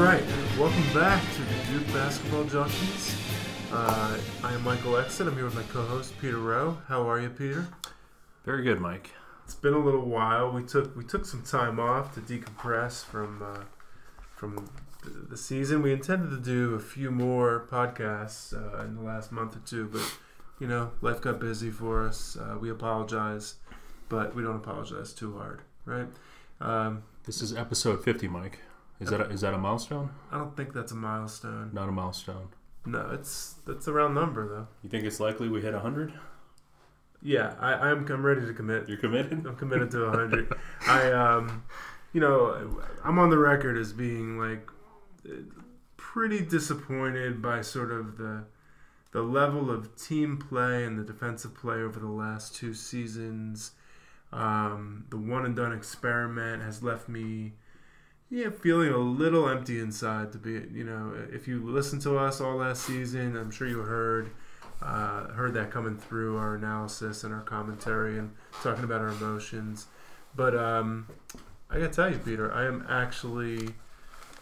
right, welcome back to the Duke Basketball Junkies. Uh, I am Michael Exton. I'm here with my co-host Peter Rowe. How are you, Peter? Very good, Mike. It's been a little while. We took we took some time off to decompress from uh, from the, the season. We intended to do a few more podcasts uh, in the last month or two, but you know, life got busy for us. Uh, we apologize, but we don't apologize too hard, right? Um, This is episode 50, Mike. Is that a, is that a milestone? I don't think that's a milestone. Not a milestone. No, it's that's a round number though. You think it's likely we hit 100? Yeah, I, I'm I'm ready to commit. You're committed? I'm committed to 100. I um, you know, I'm on the record as being like pretty disappointed by sort of the the level of team play and the defensive play over the last two seasons. Um, the one and done experiment has left me yeah, feeling a little empty inside to be, you know, if you listened to us all last season, I'm sure you heard uh, heard that coming through our analysis and our commentary and talking about our emotions. But um, I gotta tell you, Peter, I am actually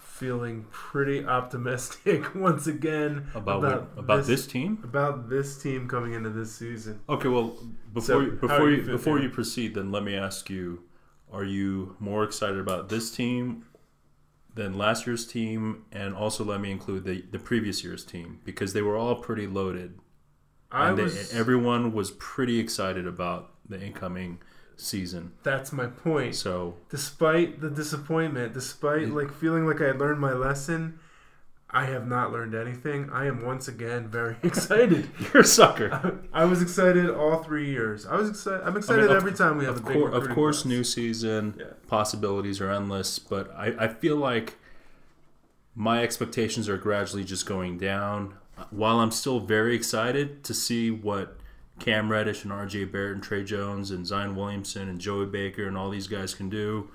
feeling pretty optimistic once again About what, about this, team? about this team coming into this season. Okay, well, before So, you, before you, you before you proceed, then let me ask you: Are you more excited about this team than last year's team? And also, let me include the the previous year's team because they were all pretty loaded, I and they- was everyone was pretty excited about the incoming season. that's my point. So despite the disappointment, despite Yeah. like feeling like I learned my lesson, I have not learned anything. I am once again very excited. you're a sucker. I, I was excited all three years. I was excited. I'm excited of- every time we have of, a big cour- of course, class. new season Yeah. possibilities are endless, but I, I feel like my expectations are gradually just going down. While I'm still very excited to see what Cam Reddish and RJ Barrett and Tre Jones and Zion Williamson and Joey Baker and all these guys can do,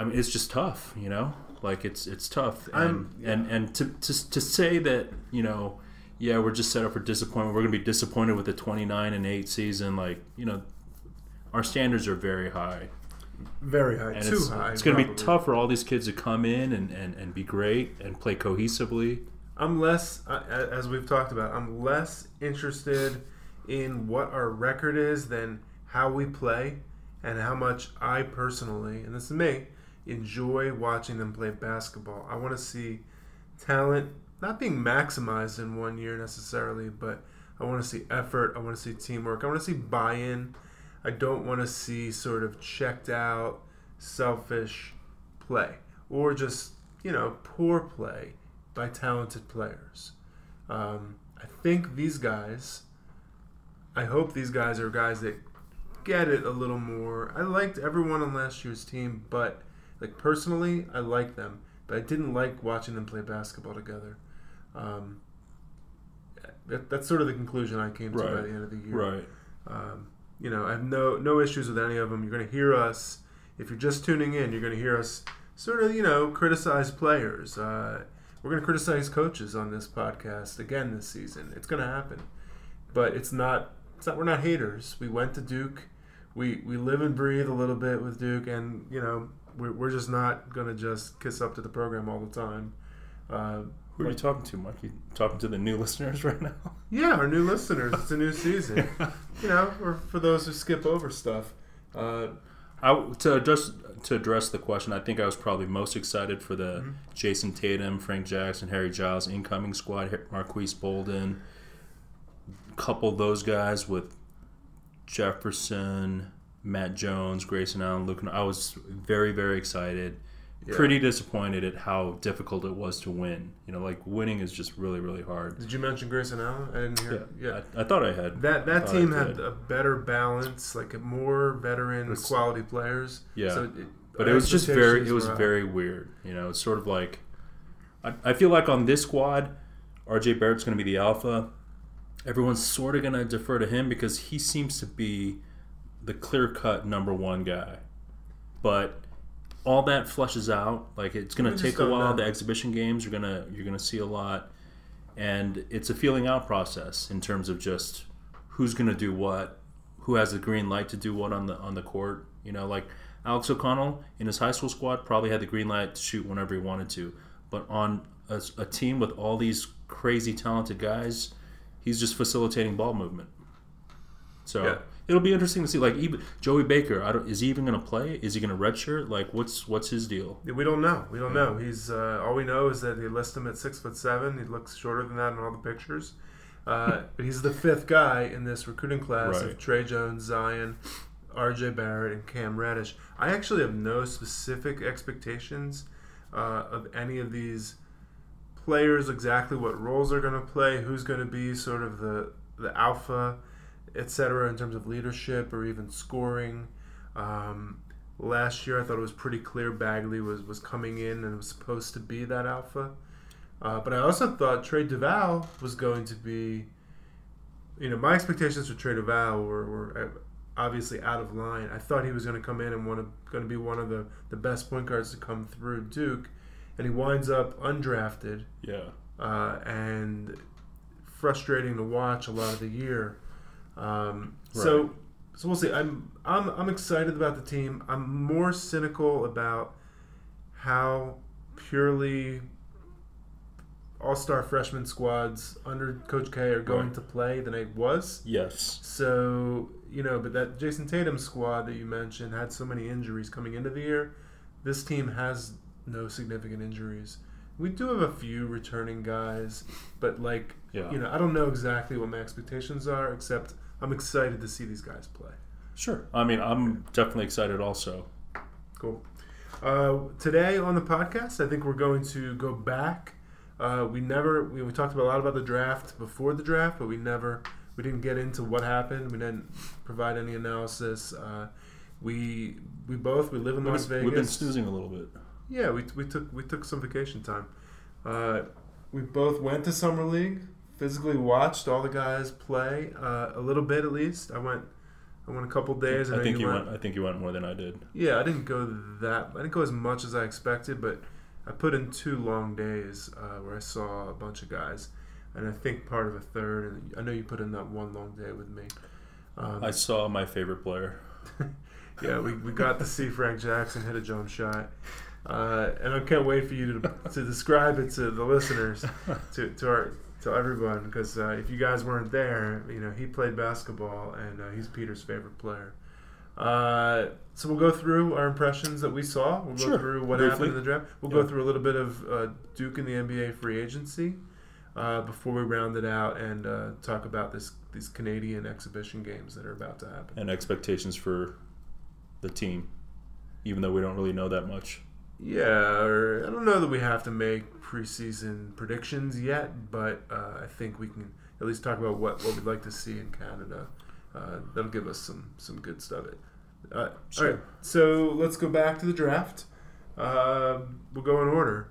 I mean, it's just tough, you know. Like it's it's tough, and I'm- and and to, to to say that you know, yeah, we're just set up for disappointment. We're gonna be disappointed with the 29 and 8 season. Like you know, our standards are very high, very high, and too it's, high. it's going to be tough for all these kids to come in and, and, and be great and play cohesively. I'm less, as we've talked about, I'm less interested in what our record is than how we play and how much I personally, and this is me, enjoy watching them play basketball. I want to see talent not being maximized in one year necessarily, but I want to see effort. I want to see teamwork. I want to see buy in. I don't want to see sort of checked out, selfish play or just, you know, poor play by talented players. Um, I think these guys, I hope these guys are guys that get it a little more. I liked everyone on last year's team, but like personally, I like them, but I didn't like watching them play basketball together. Um, that, that's sort of the conclusion I came to by the end of the year. Right. Um, you know, I have no no issues with any of them. You're going to hear us if you're just tuning in. You're going to hear us sort of you know criticize players. Uh, we're going to criticize coaches on this podcast again this season. It's going to happen, but it's not. It's not. We're not haters. We went to Duke. We we live and breathe a little bit with Duke, and you know we're, we're just not going to just kiss up to the program all the time. Uh, Who are you talking to, Mike? You talking to the new listeners right now? yeah, our new listeners. It's a new season. you know, or for those who skip over stuff. Uh, I, to address to address the question, I think I was probably most excited for the Mhm. Jayson Tatum, Frank Jackson, Harry Giles incoming squad, Marques Bolden. Couple those guys with Jefferson, Matt Jones, Grayson Allen, Luke. I was very very excited. Yeah. Pretty disappointed at how difficult it was to win. You know, like winning is just really really hard. Did you mention Grayson Allen? I didn't hear. Yeah. I, I thought I had. That that team had a better balance, like more veteran It's- quality players. Yeah. So it, but it was just very it was very weird you know it's sort of like I, I feel like on this squad rj barrett's going to be the alpha everyone's sort of going to defer to him because he seems to be the clear-cut number one guy but all that flushes out like it's going to take a while know. the exhibition games you're going to you're going to see a lot and it's a feeling out process in terms of just who's going to do what who has the green light to do what on the on the court you know like Alex O'Connell in his high school squad probably had the green light to shoot whenever he wanted to. but on a, a team with all these crazy talented guys, he's just facilitating ball movement. So Yeah. It'll be interesting to see. Like even Joey Baker, I don't, is he even going to play? Is he going to redshirt? Like what's what's his deal? Yeah, We don't know. We don't know. He's uh, all we know is that they list him at six foot seven. He looks shorter than that in all the pictures. Uh, but he's the fifth guy in this recruiting class of Tre Jones, Zion, R.J. Barrett, and Cam Reddish. I actually have no specific expectations uh, of any of these players. Exactly what roles they're going to play, who's going to be sort of the the alpha, etc. In terms of leadership or even scoring. Um, last year, I thought it was pretty clear Bagley was, was coming in and was supposed to be that alpha. Uh, but I also thought Trey Duval was going to be, you know, my expectations for Trey Duval were, were uh, obviously out of line. I thought he was going to come in and one of, going to be one of the, the best point guards to come through Duke, and he winds up undrafted Yeah. uh, and frustrating to watch a lot of the year. Um, So, so we'll see. I'm I'm I'm excited about the team. I'm more cynical about how purely all-star freshman squads under Coach K are going Right. to play than I was. Yes. So you know, but that Jayson Tatum squad that you mentioned had so many injuries coming into the year. This team has no significant injuries. We do have a few returning guys, but like Yeah. you know, I don't know exactly what my expectations are. Except I'm excited to see these guys play. Sure. I mean, I'm definitely excited. Also. Cool. Uh, today on the podcast, I think we're going to go back. Uh, we never we, we talked about a lot about the draft before the draft, but we never we didn't get into what happened. We didn't provide any analysis. Uh, we we both we live in We've Las Vegas. we've been snoozing a little bit. Yeah, we, we took we took some vacation time. Uh, we both went to summer league. Physically watched all the guys play uh, a little bit at least. I went I went a couple days. I know think you went. I think you went more than I did. yeah, I didn't go that. I didn't go as much as I expected, but I put in two long days uh, where I saw a bunch of guys, and I think part of a third. And I know you put in that one long day with me. Um, I saw my favorite player. yeah, we, we got to see Frank Jackson hit a jump shot, uh, and I can't wait for you to, to describe it to the listeners, to to our to everyone, because uh, if you guys weren't there, you know he played basketball, and uh, he's Peter's favorite player. Uh, so we'll go through our impressions that we saw. We'll go Sure, through what briefly. happened in the draft. We'll Yeah. go through a little bit of uh, Duke and the NBA free agency uh, before we round it out and uh, talk about this these Canadian exhibition games that are about to happen. and expectations for the team, even though we don't really know that much. Yeah, or I don't know that we have to make preseason predictions yet, but uh, I think we can at least talk about what, what we'd like to see in Canada. Uh, that'll give us some some good stuff. Uh, All Sure. right, so let's go back to the draft. Uh, we'll go in order.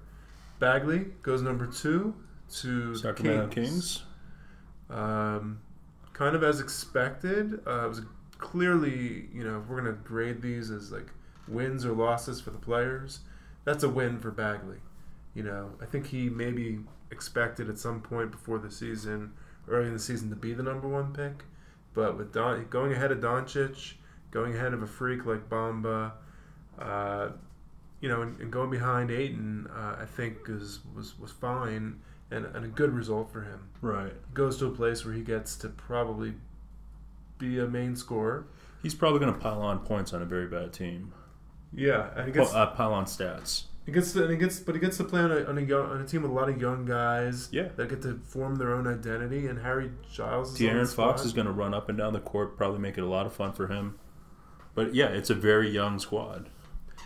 Bagley goes number two to the Sacramento Kings. Kings. Um, kind of as expected. Uh, it was clearly, you know, if we're going to grade these as like wins or losses for the players, that's a win for Bagley. You know, I think he maybe expected at some point before the season, early in the season, to be the number one pick. But with Don, going ahead of Doncic, going ahead of a freak like Bamba, uh, you know, and, and going behind Ayton, uh, I think is was was fine and, and a good result for him Right. goes to a place where he gets to probably be a main scorer. He's probably going to pile on points on a very bad team. Yeah, and he Pile, gets uh, pile on stats. he gets to, and he gets but he gets to play on a, on a young on a team with a lot of young guys Yeah. that get to form their own identity. And Harry Giles is De'Aaron Fox is going to run up and down the court, probably make it a lot of fun for him. But yeah, it's a very young squad,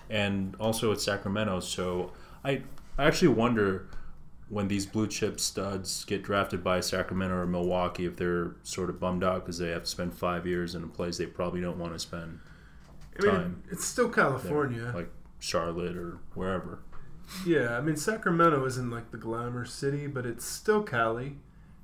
and also it's Sacramento. So I, I actually wonder when these blue chip studs get drafted by Sacramento or Milwaukee if they're sort of bummed out because they have to spend five years in a place they probably don't want to spend, I mean, time. it's still California. like Charlotte or wherever. Yeah, I mean Sacramento isn't like the glamour city, but it's still Cali,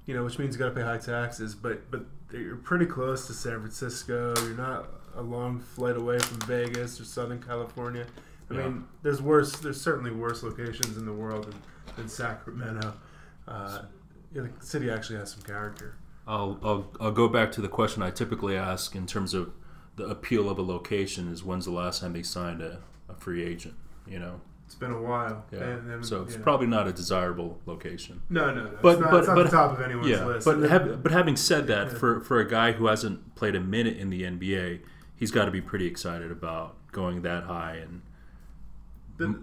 you know, which means you got to pay high taxes. But but you're pretty close to San Francisco. You're not a long flight away from Vegas or Southern California. I Yeah. mean, there's worse. There's certainly worse locations in the world than, than Sacramento. Uh, yeah, the city actually has some character. I'll, I'll I'll go back to the question I typically ask in terms of the appeal of a location is when's the last time they signed a, a free agent, you know? It's been a while. Yeah. And- and- so it's yeah. probably not a desirable location. no, no, no. But- not, but- it's not but- the top of anyone's yeah, list. but have, but having said that, for for a guy who hasn't played a minute in the NBA, he's got to be pretty excited about going that high and the,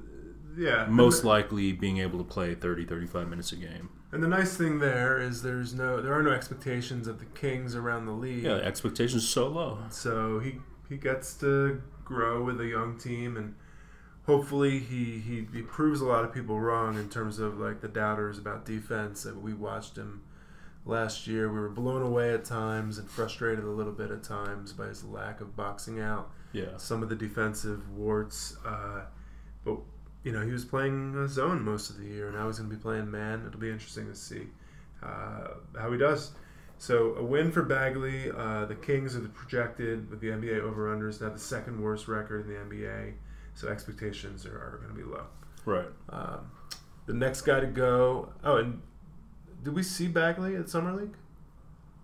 yeah, most and likely being able to play 30, 35 minutes a game. And the nice thing there is there's no there are no expectations of the Kings around the league. Yeah, expectations so low. So he he gets to grow with a young team, and hopefully he, he he proves a lot of people wrong in terms of like the doubters about defense. That we watched him last year. We were blown away at times and frustrated a little bit at times by his lack of boxing out Yeah, some of the defensive warts. Uh, but you know he was playing zone most of the year, and now he's going to be playing man. It'll be interesting to see uh, how he does. So a win for Bagley. Uh, the Kings are the projected with the NBA over unders now the second worst record in the NBA. So expectations are, are going to be low. right. Um, the next guy to go. Oh, and did we see Bagley at summer league?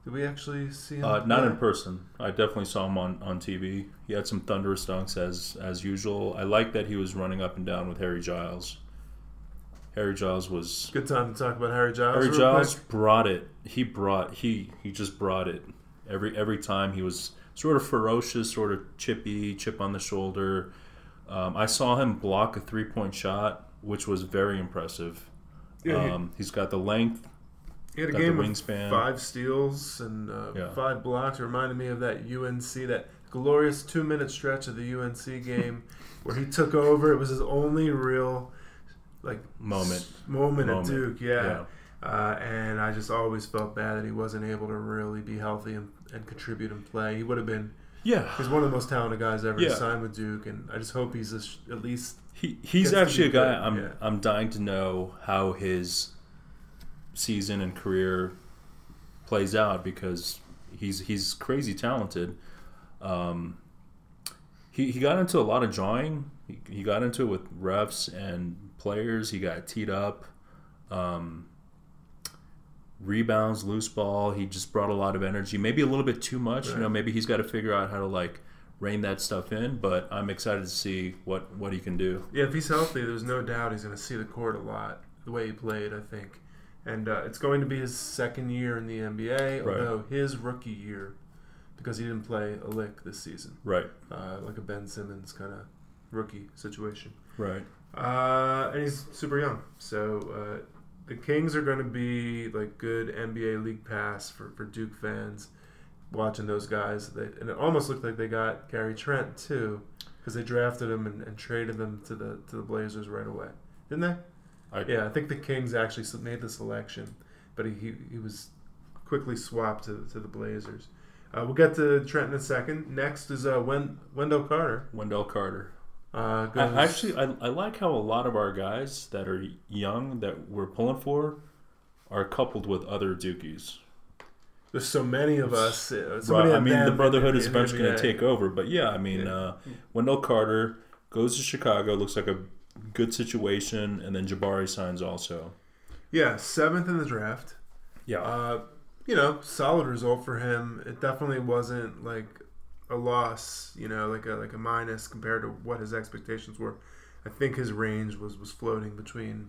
Did we actually see him? Uh, not in person. I definitely saw him on, on TV. He had some thunderous dunks as as usual. I like that he was running up and down with Harry Giles. Harry Giles was Good time to talk about Harry Giles. Harry Giles quick. brought it. He brought he he just brought it every every time. He was sort of ferocious, sort of chippy, chip on the shoulder. Um, I saw him block a three point shot, which was very impressive. Yeah, he- Um, he's got the length. He had a game with five steals and uh, Yeah. five blocks. It reminded me of that UNC, that glorious two minute stretch of the UNC game where he took over. It was his only real like Moment. s- moment, Moment. at Duke. Yeah. Uh, and I just always felt bad that he wasn't able to really be healthy and, and contribute and play. He would have been. Yeah. He's one of the most talented guys ever Yeah. to sign with Duke, and I just hope he's a at least He, he's actually a guy good, I'm yeah. I'm dying to know how his season and career plays out because he's he's crazy talented. Um, he he got into a lot of drawing. He, he got into it with refs and players. He got teed up. Um, rebounds, loose ball. He just brought a lot of energy. Maybe a little bit too much. You know, maybe he's got to figure out how to like rein that stuff in. But I'm excited to see what what he can do. Yeah, if he's healthy, there's no doubt he's going to see the court a lot. The way he played, I think, and uh, it's going to be his second year in the NBA. Right. Although his rookie year, because he didn't play a lick this season, Right. uh, like a Ben Simmons kind of rookie situation. Right. Uh, and he's super young, so uh, the Kings are going to be like good NBA League Pass for, for Duke fans. Watching those guys, they, and it almost looked like they got Gary Trent too, because they drafted him and, and traded them to the to the Blazers right away, didn't they? I, Yeah, I think the Kings actually made the selection, but he, he, he was quickly swapped to, to the Blazers. Uh, we'll get to Trent in a second. Next is uh, Wen, Wendell Carter. Wendell Carter. Uh, goes, I, actually, I, I like how a lot of our guys that are young that we're pulling for are coupled with other Dukies. there's so many of us. Uh, so Right, many I mean, the Brotherhood is the eventually going to take over. But yeah, I mean, Yeah. uh, Wendell Carter goes to Chicago. Looks like a good situation, and then Jabari signs also. Yeah, seventh in the draft. Yeah. Uh, you know, solid result for him. It definitely wasn't like a loss. You know, like a like a minus compared to what his expectations were. I think his range was was floating between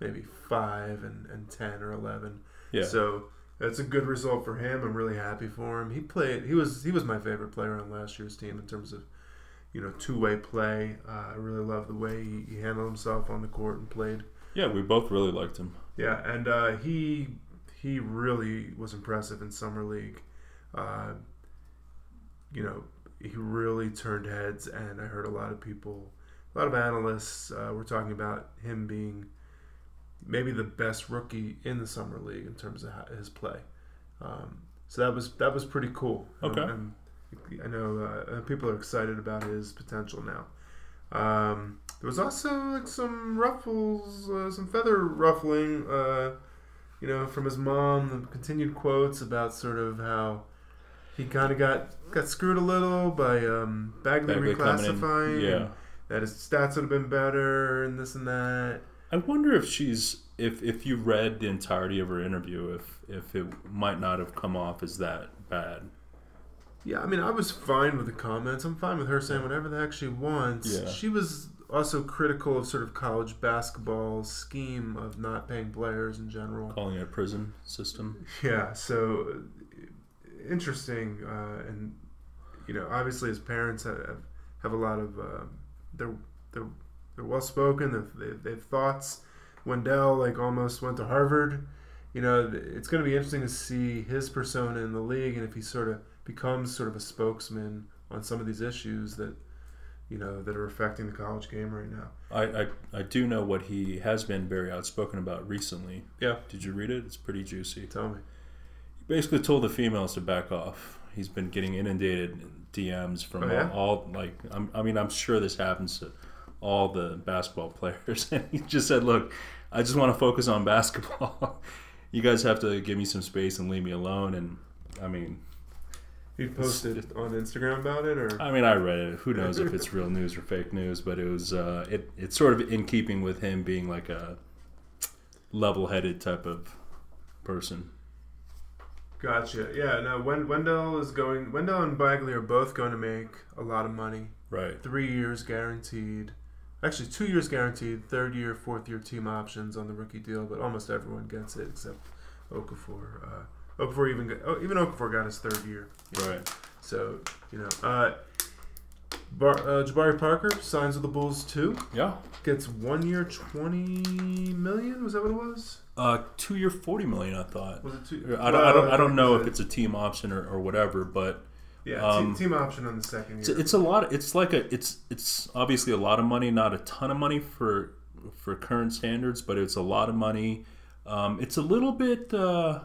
maybe five and, and ten or eleven. yeah. So that's a good result for him. I'm really happy for him. He played. He was he was my favorite player on last year's team in terms of you know two way play. Uh, I really love the way he, he handled himself on the court and played. yeah, we both really liked him. Yeah, and uh, he he really was impressive in summer league. Uh, you know, he really turned heads, and I heard a lot of people, a lot of analysts uh, were talking about him being maybe the best rookie in the summer league in terms of his play. Um, so that was that was pretty cool. Okay. And I know uh, people are excited about his potential now. Um, there was also like some ruffles, uh, some feather ruffling, uh, you know, from his mom. The continued quotes about sort of how he kind of got got screwed a little by um, Bagley, Bagley reclassifying. Yeah. that his stats would have been better and this and that. I wonder if she's if if you read the entirety of her interview, if if it might not have come off as that bad. Yeah, I mean, I was fine with the comments. I'm fine with her saying whatever the heck she wants. Yeah. She was also critical of sort of college basketball scheme of not paying players in general. Calling it a prison system. Yeah, so interesting, uh, and you know, obviously, his parents have, have a lot of uh, they're they're they're well spoken. They've, they've, they've thoughts. Wendell like almost went to Harvard. You know, it's going to be interesting to see his persona in the league and if he sort of becomes sort of a spokesman on some of these issues that you know that are affecting the college game right now. I, I, I do know what he has been very outspoken about recently. Yeah. Did you read it? It's pretty juicy. Tell me. He basically told the females to back off. He's been getting inundated DMs from Oh, yeah? all, all like I'm, I mean I'm sure this happens to all the basketball players. And he just said, "Look, I just want to focus on basketball. you guys have to give me some space and leave me alone." And I mean, He posted on Instagram about it, or I mean, I read it. Who knows if it's real news or fake news? But it was uh, it. It's sort of in keeping with him being like a level-headed type of person. gotcha. Yeah, no. Wen- Wendell is going. Wendell and Bagley are both going to make a lot of money. Right. Three years guaranteed. Actually, two years guaranteed. Third year, fourth year team options on the rookie deal, but almost everyone gets it except Okafor. Uh, Okafor even got, oh, even Okafor got his third year. Right. So you know, uh, Bar, uh, Jabari Parker signs with the Bulls too. Yeah. Gets one year, twenty million. Was that what it was? Uh, two-year, forty million. I thought. Was it two? I don't, I don't, I don't know if it's it's a team option or, or whatever, but yeah um, team, team option on the second it's, year. it's a lot. It's like a, it's, it's obviously a lot of money, not a ton of money for, for current standards, but it's a lot of money. Um, it's a little bit. Uh,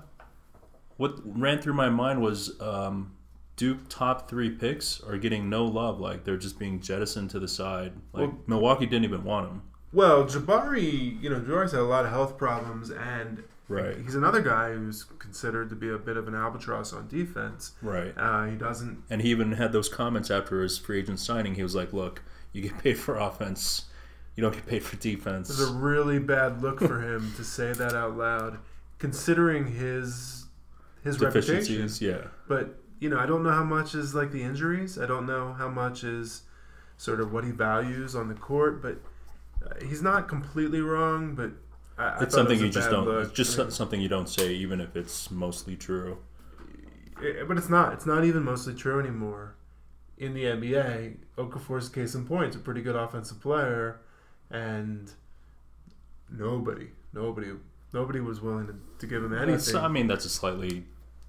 what ran through my mind was um, Duke top three picks are getting no love. Like they're just being jettisoned to the side. Like Well- Milwaukee didn't even want them. Well, Jabari, you know, Jabari's had a lot of health problems, and Right. he's another guy who's considered to be a bit of an albatross on defense. Right. Uh, he doesn't. And he even had those comments after his free agent signing. He was like, "Look, you get paid for offense, you don't get paid for defense." It's a really bad look for him to say that out loud, considering his his reputation. Deficiencies, yeah. But you know, I don't know how much is like the injuries. I don't know how much is sort of what he values on the court. But uh, he's not completely wrong. But I, I It's it something a you just don't. look. It's just I mean, something you don't say, even if it's mostly true. Eh, but it's not. It's not even mostly true anymore. In the NBA, Okafor's case in point, is a pretty good offensive player, and nobody, nobody, nobody was willing to, to give him That's- anything. I mean, that's a slightly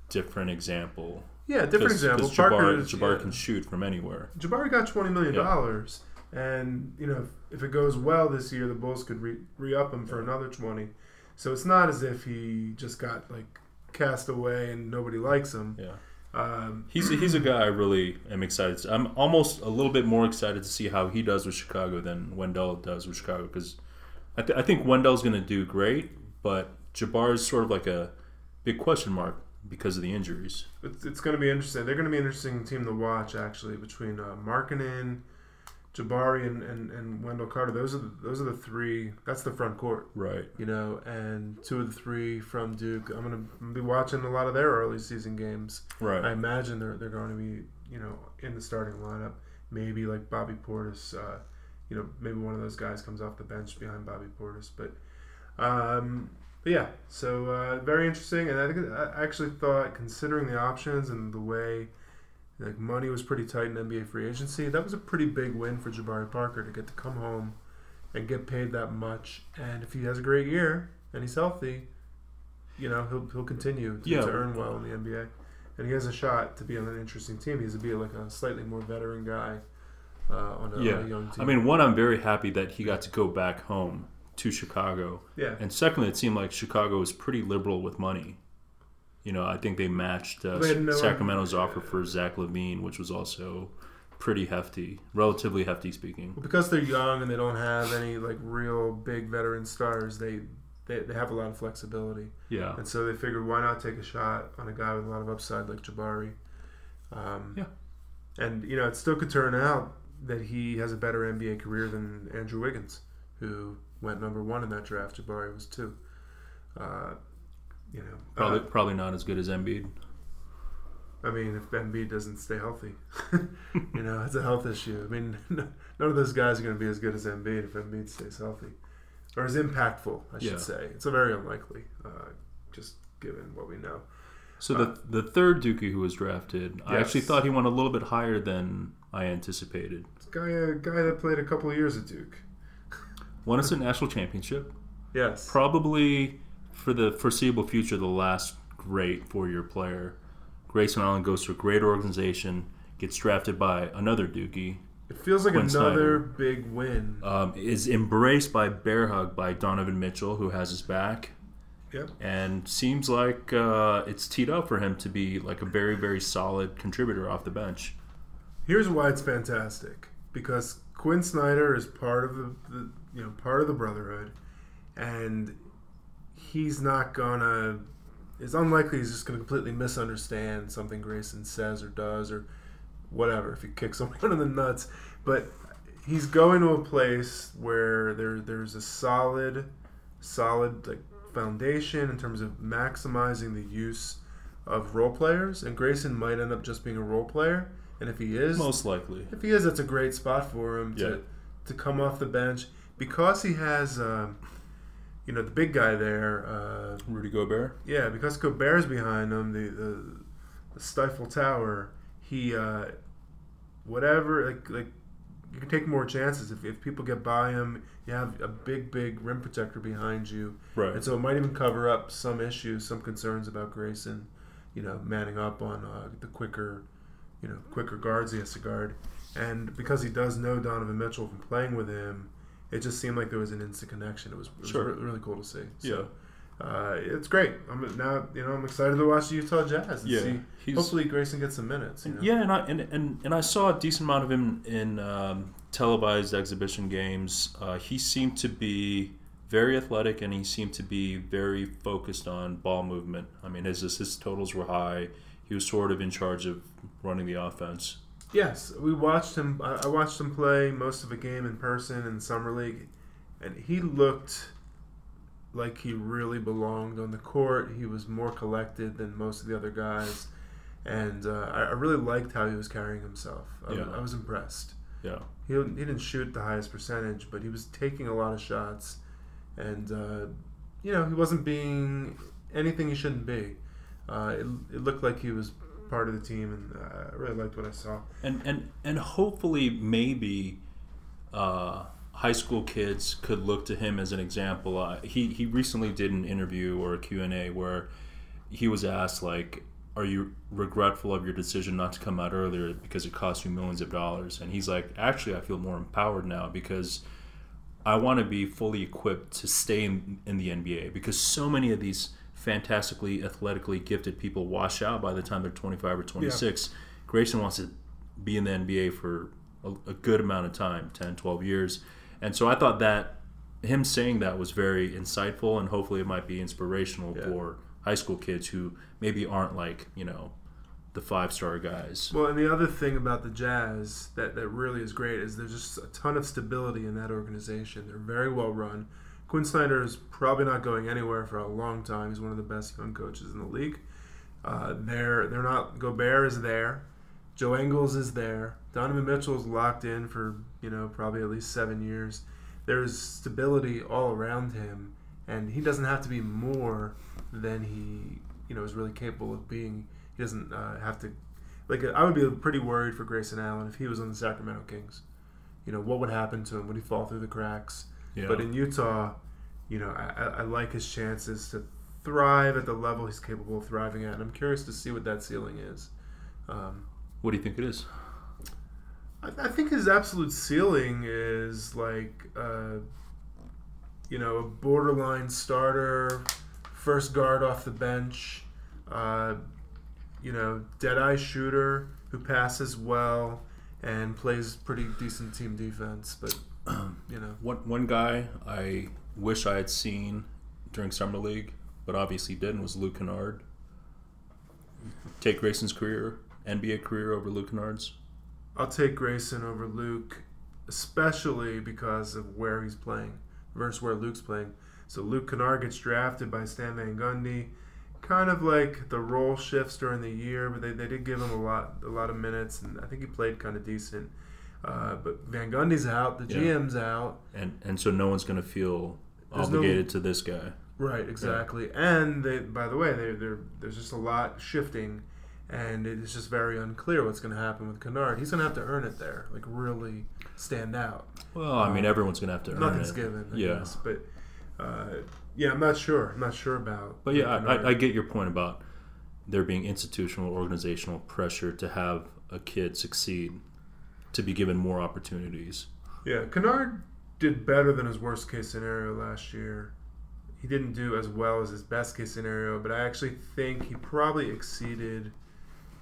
different example. yeah, different example. 'cause Parker, Jabari, is- Jabari yeah. can shoot from anywhere. Jabari got twenty million dollars, and you know if it goes well this year, the Bulls could re up him for another twenty. So it's not as if he just got like cast away and nobody likes him. Yeah. Um, He's a, he's a guy I really am excited. To, I'm almost a little bit more excited to see how he does with Chicago than Wendell does with Chicago because I, th- I think Wendell's going to do great, but Jabari is sort of like a big question mark because of the injuries. It's, it's going to be interesting. They're going to be an interesting team to watch, actually, between uh, Markkanen, Jabari, and, and, and Wendell Carter. Those are the, those are the three. That's the front court, Right. you know. And two of the three from Duke. I'm going to be watching a lot of their early season games. Right. I imagine they're they're going to be you know in the starting lineup. Maybe like Bobby Portis. Uh, you know, maybe one of those guys comes off the bench behind Bobby Portis, but. Um, but yeah, so uh, very interesting, and I think I actually thought, considering the options and the way like money was pretty tight in NBA free agency, that was a pretty big win for Jabari Parker to get to come home and get paid that much. And if he has a great year and he's healthy, you know he'll he'll continue to, Yeah. to earn well in the NBA, and he has a shot to be on an interesting team. He's has to be like a slightly more veteran guy uh, on, a, Yeah. on a young team. I mean, one, I'm very happy that he got to go back home to Chicago. yeah, And secondly, it seemed like Chicago was pretty liberal with money. You know, I think they matched uh, They no- Sacramento's offer for Zach LaVine, which was also pretty hefty, relatively hefty speaking. Well, because they're young and they don't have any like real big veteran stars, they, they they have a lot of flexibility, Yeah. and so they figured why not take a shot on a guy with a lot of upside like Jabari. Um, Yeah. and you know it still could turn out that he has a better NBA career than Andrew Wiggins, who went number one in that draft. Jabari was two. Uh, you know, Probably, uh, probably not as good as Embiid. I mean, if Embiid doesn't stay healthy, you know, it's a health issue. I mean, none of those guys are going to be as good as Embiid if Embiid stays healthy, or as impactful, I should Yeah. say. It's a very unlikely, uh, just given what we know. So the the third Dukie who was drafted, I actually thought he went a little bit higher than I anticipated. This guy, a guy that played a couple of years at Duke. Won us a national championship. Yes. Probably for the foreseeable future, the last great four year player. Grayson Allen goes to a great organization, gets drafted by another Dukie, It feels like Quinn another Snyder. big win. um, is embraced by bear hug by Donovan Mitchell, who has his back, Yep. and seems like uh, it's teed up for him to be like a very very solid contributor off the bench. Here's why it's fantastic because Quinn Snyder is part of the, the you know part of the Brotherhood, and he's not gonna. It's unlikely he's just gonna completely misunderstand something Grayson says or does or whatever if he kicks someone in the nuts. But he's going to a place where there there's a solid, solid like foundation in terms of maximizing the use of role players, and Grayson might end up just being a role player. And if he is, Most likely, if he is, that's a great spot for him to Yeah. to come off the bench because he has, um, you know, the big guy there. Uh, Rudy Gobert. yeah, because Gobert's behind him, the the, the Stifle Tower. He, uh, whatever, like like you can take more chances if, if people get by him. You have a big big rim protector behind you, Right. and so it might even cover up some issues, some concerns about Grayson, you know, manning up on uh, the quicker, you know, quicker guards he has to guard. And because he does know Donovan Mitchell from playing with him, it just seemed like there was an instant connection. It was, it was Sure. re- really cool to see. yeah. So, uh, it's great. I'm now, you know, I'm excited to watch the Utah Jazz and Yeah. see. Hopefully, Grayson gets some minutes. You know? Yeah, and I and, and, and I saw a decent amount of him in um, televised exhibition games. Uh, he seemed to be very athletic, and he seemed to be very focused on ball movement. I mean, his assist totals were high. He was sort of in charge of running the offense. Yes, we watched him. I watched him play most of a game in person in summer league, and he looked like he really belonged on the court. He was more collected than most of the other guys, and uh, I, I really liked how he was carrying himself. I, Yeah. I was impressed. Yeah, He, he didn't shoot the highest percentage, but he was taking a lot of shots, and uh, you know he wasn't being anything he shouldn't be. Uh, it, it looked like he was part of the team, and uh, I really liked what I saw. and and and hopefully maybe uh, high school kids could look to him as an example. Uh, he he recently did an interview or a Q and A where he was asked like, "Are you regretful of your decision not to come out earlier because it cost you millions of dollars?" And he's like, "Actually, I feel more empowered now because." I want to be fully equipped to stay in, in the NBA because so many of these fantastically athletically gifted people wash out by the time they're 25 or 26. Grayson wants to be in the NBA for a, a good amount of time 10, 12 years. And so I thought that him saying that was very insightful and hopefully it might be inspirational Yeah. for high school kids who maybe aren't like, you know, the five star guys. Well, and the other thing about the Jazz that, that really is great is there's just a ton of stability in that organization. They're very well run. Quinn Snyder is probably not going anywhere for a long time. He's one of the best young coaches in the league. Uh, they're they're not. Gobert is there. Joe Ingles is there. Donovan Mitchell is locked in for you know probably at least seven years. There's stability all around him, and he doesn't have to be more than he you know is really capable of being. He doesn't uh, have to. Like I would be pretty worried for Grayson Allen if he was on the Sacramento Kings. You know what would happen to him? Would he fall through the cracks? Yeah. But in Utah, you know, I, I like his chances to thrive at the level he's capable of thriving at, and I'm curious to see what that ceiling is. Um, what do you think it is? I, I think his absolute ceiling is like, uh, you know, a borderline starter, first guard off the bench, uh, you know, dead eye shooter who passes well and plays pretty decent team defense. But you know, One one guy I wish I had seen during summer league, but obviously didn't, was Luke Kennard. Take Grayson's career, NBA career over Luke Kennard's. I'll take Grayson over Luke, especially because of where he's playing versus where Luke's playing. So Luke Kennard gets drafted by Stan Van Gundy, kind of like the role shifts during the year, but they, they did give him a lot a lot of minutes, and I think he played kind of decent. Uh, but Van Gundy's out, the Yeah. GM's out, and and so no one's going to feel There's no- obligated to this guy. right? Exactly. And they, by the way, they, there's just a lot shifting, and it's just very unclear what's going to happen with Kennard. He's going to have to earn it there, like really stand out. Well, I mean, Um, everyone's going to have to earn Nothing's it. given, I Yeah. guess. But uh, yeah, I'm not sure. I'm not sure about. But yeah, I, I get your point about there being institutional, organizational pressure to have a kid succeed, to be given more opportunities. Yeah, Kennard did better than his worst case scenario last year. He didn't do as well as his best case scenario, but I actually think he probably exceeded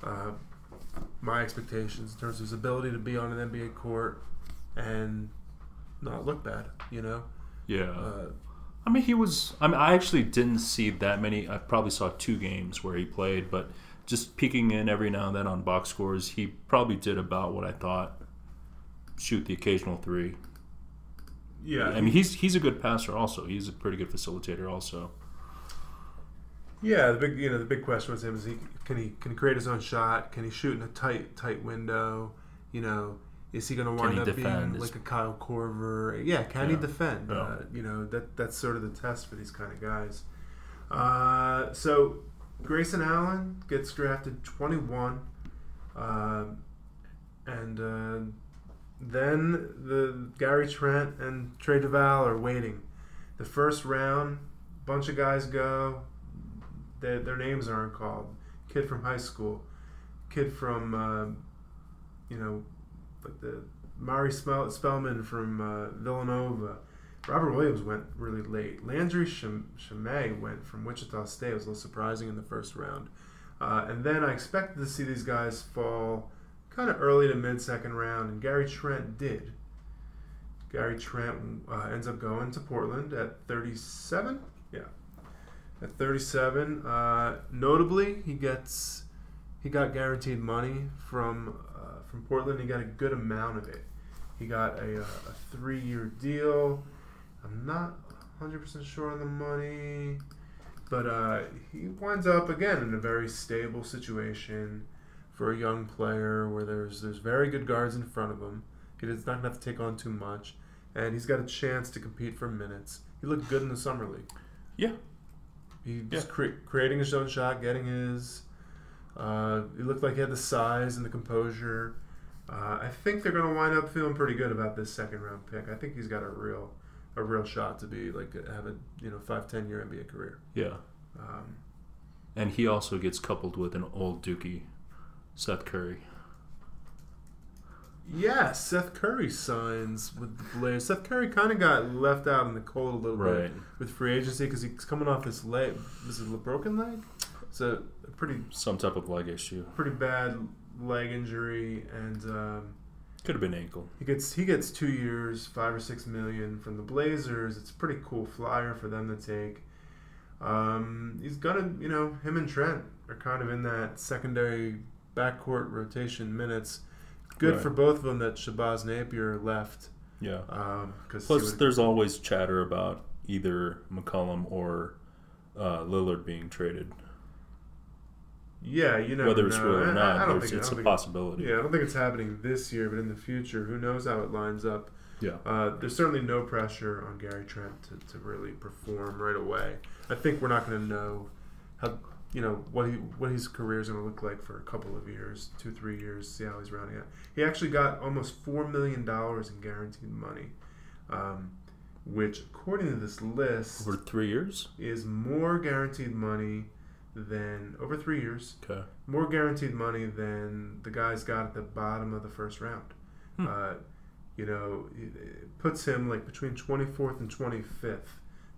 uh, my expectations in terms of his ability to be on an NBA court and not look bad. You know, Yeah. uh, I mean, he was. I mean, I actually didn't see that many. I probably saw two games where he played, but just peeking in every now and then on box scores, he probably did about what I thought. Shoot the occasional three. yeah. I mean, he's he's a good passer. Also, he's a pretty good facilitator. Also, Yeah, the big you know the big question with him is he can he can he create his own shot? Can he shoot in a tight tight window? You know, is he going to wind up being like a Kyle Korver? Yeah, can he defend? Yeah. Uh, you know that that's sort of the test for these kind of guys. Uh, so Grayson Allen gets drafted twenty one, um and uh, then the Gary Trent and Trey Duval are waiting. The first round, bunch of guys go their, their names aren't called. Kid from high school, kid from, uh, you know, like the Mari Spell, Spellman from uh, Villanova. Robert Williams went really late. Landry Shamet went from Wichita State. It was a little surprising in the first round. Uh, and then I expected to see these guys fall kind of early to mid second round, and Gary Trent did. Gary Trent uh, ends up going to Portland at 37. Yeah, at 37. Uh, notably, he gets he got guaranteed money from uh, from Portland. He got a good amount of it. He got a, uh, a three year deal. I'm not 100 percent sure on the money, but uh, he winds up again in a very stable situation for a young player where there's there's very good guards in front of him. He's not gonna have to take on too much, and he's got a chance to compete for minutes. He looked good in the summer league. Yeah. he's was cre- creating his own shot, getting his. Uh, he looked like he had the size and the composure. Uh, I think they're going to wind up feeling pretty good about this second round pick. I think he's got a real, a real shot to be like have a you know five ten year NBA career. yeah. Um, And he also gets coupled with an old Dukie, Seth Curry. yeah, Seth Curry signs with the Blazers. Seth Curry kind of got left out in the cold a little Right. bit with free agency because he's coming off his leg. Is it a broken leg? It's a pretty Some type of leg issue. pretty bad leg injury, and um, Could have been ankle. he gets he gets two years, five or six million from the Blazers. It's a pretty cool flyer for them to take. Um, he's gonna, you know, him and Trent are kind of in that secondary backcourt rotation minutes. Good Right. for both of them that Shabazz Napier left. Yeah. Um, Plus, there's always chatter about either McCollum or uh, Lillard being traded. Yeah, you know, Whether it's real or not, there's, think, it's I a don't think- possibility. Yeah, I don't think it's happening this year, but in the future, who knows how it lines up. Yeah. Uh, there's certainly no pressure on Gary Trent to, to really perform right away. I think we're not going to know how you know what he what his career is going to look like for a couple of years, two three years. See how he's rounding out. He actually got almost four million dollars in guaranteed money, um, which according to this list Over three years? is more guaranteed money than over three years Okay. more guaranteed money than the guys got at the bottom of the first round. Hmm. Uh, you know, it, puts him like between 24th and 25th,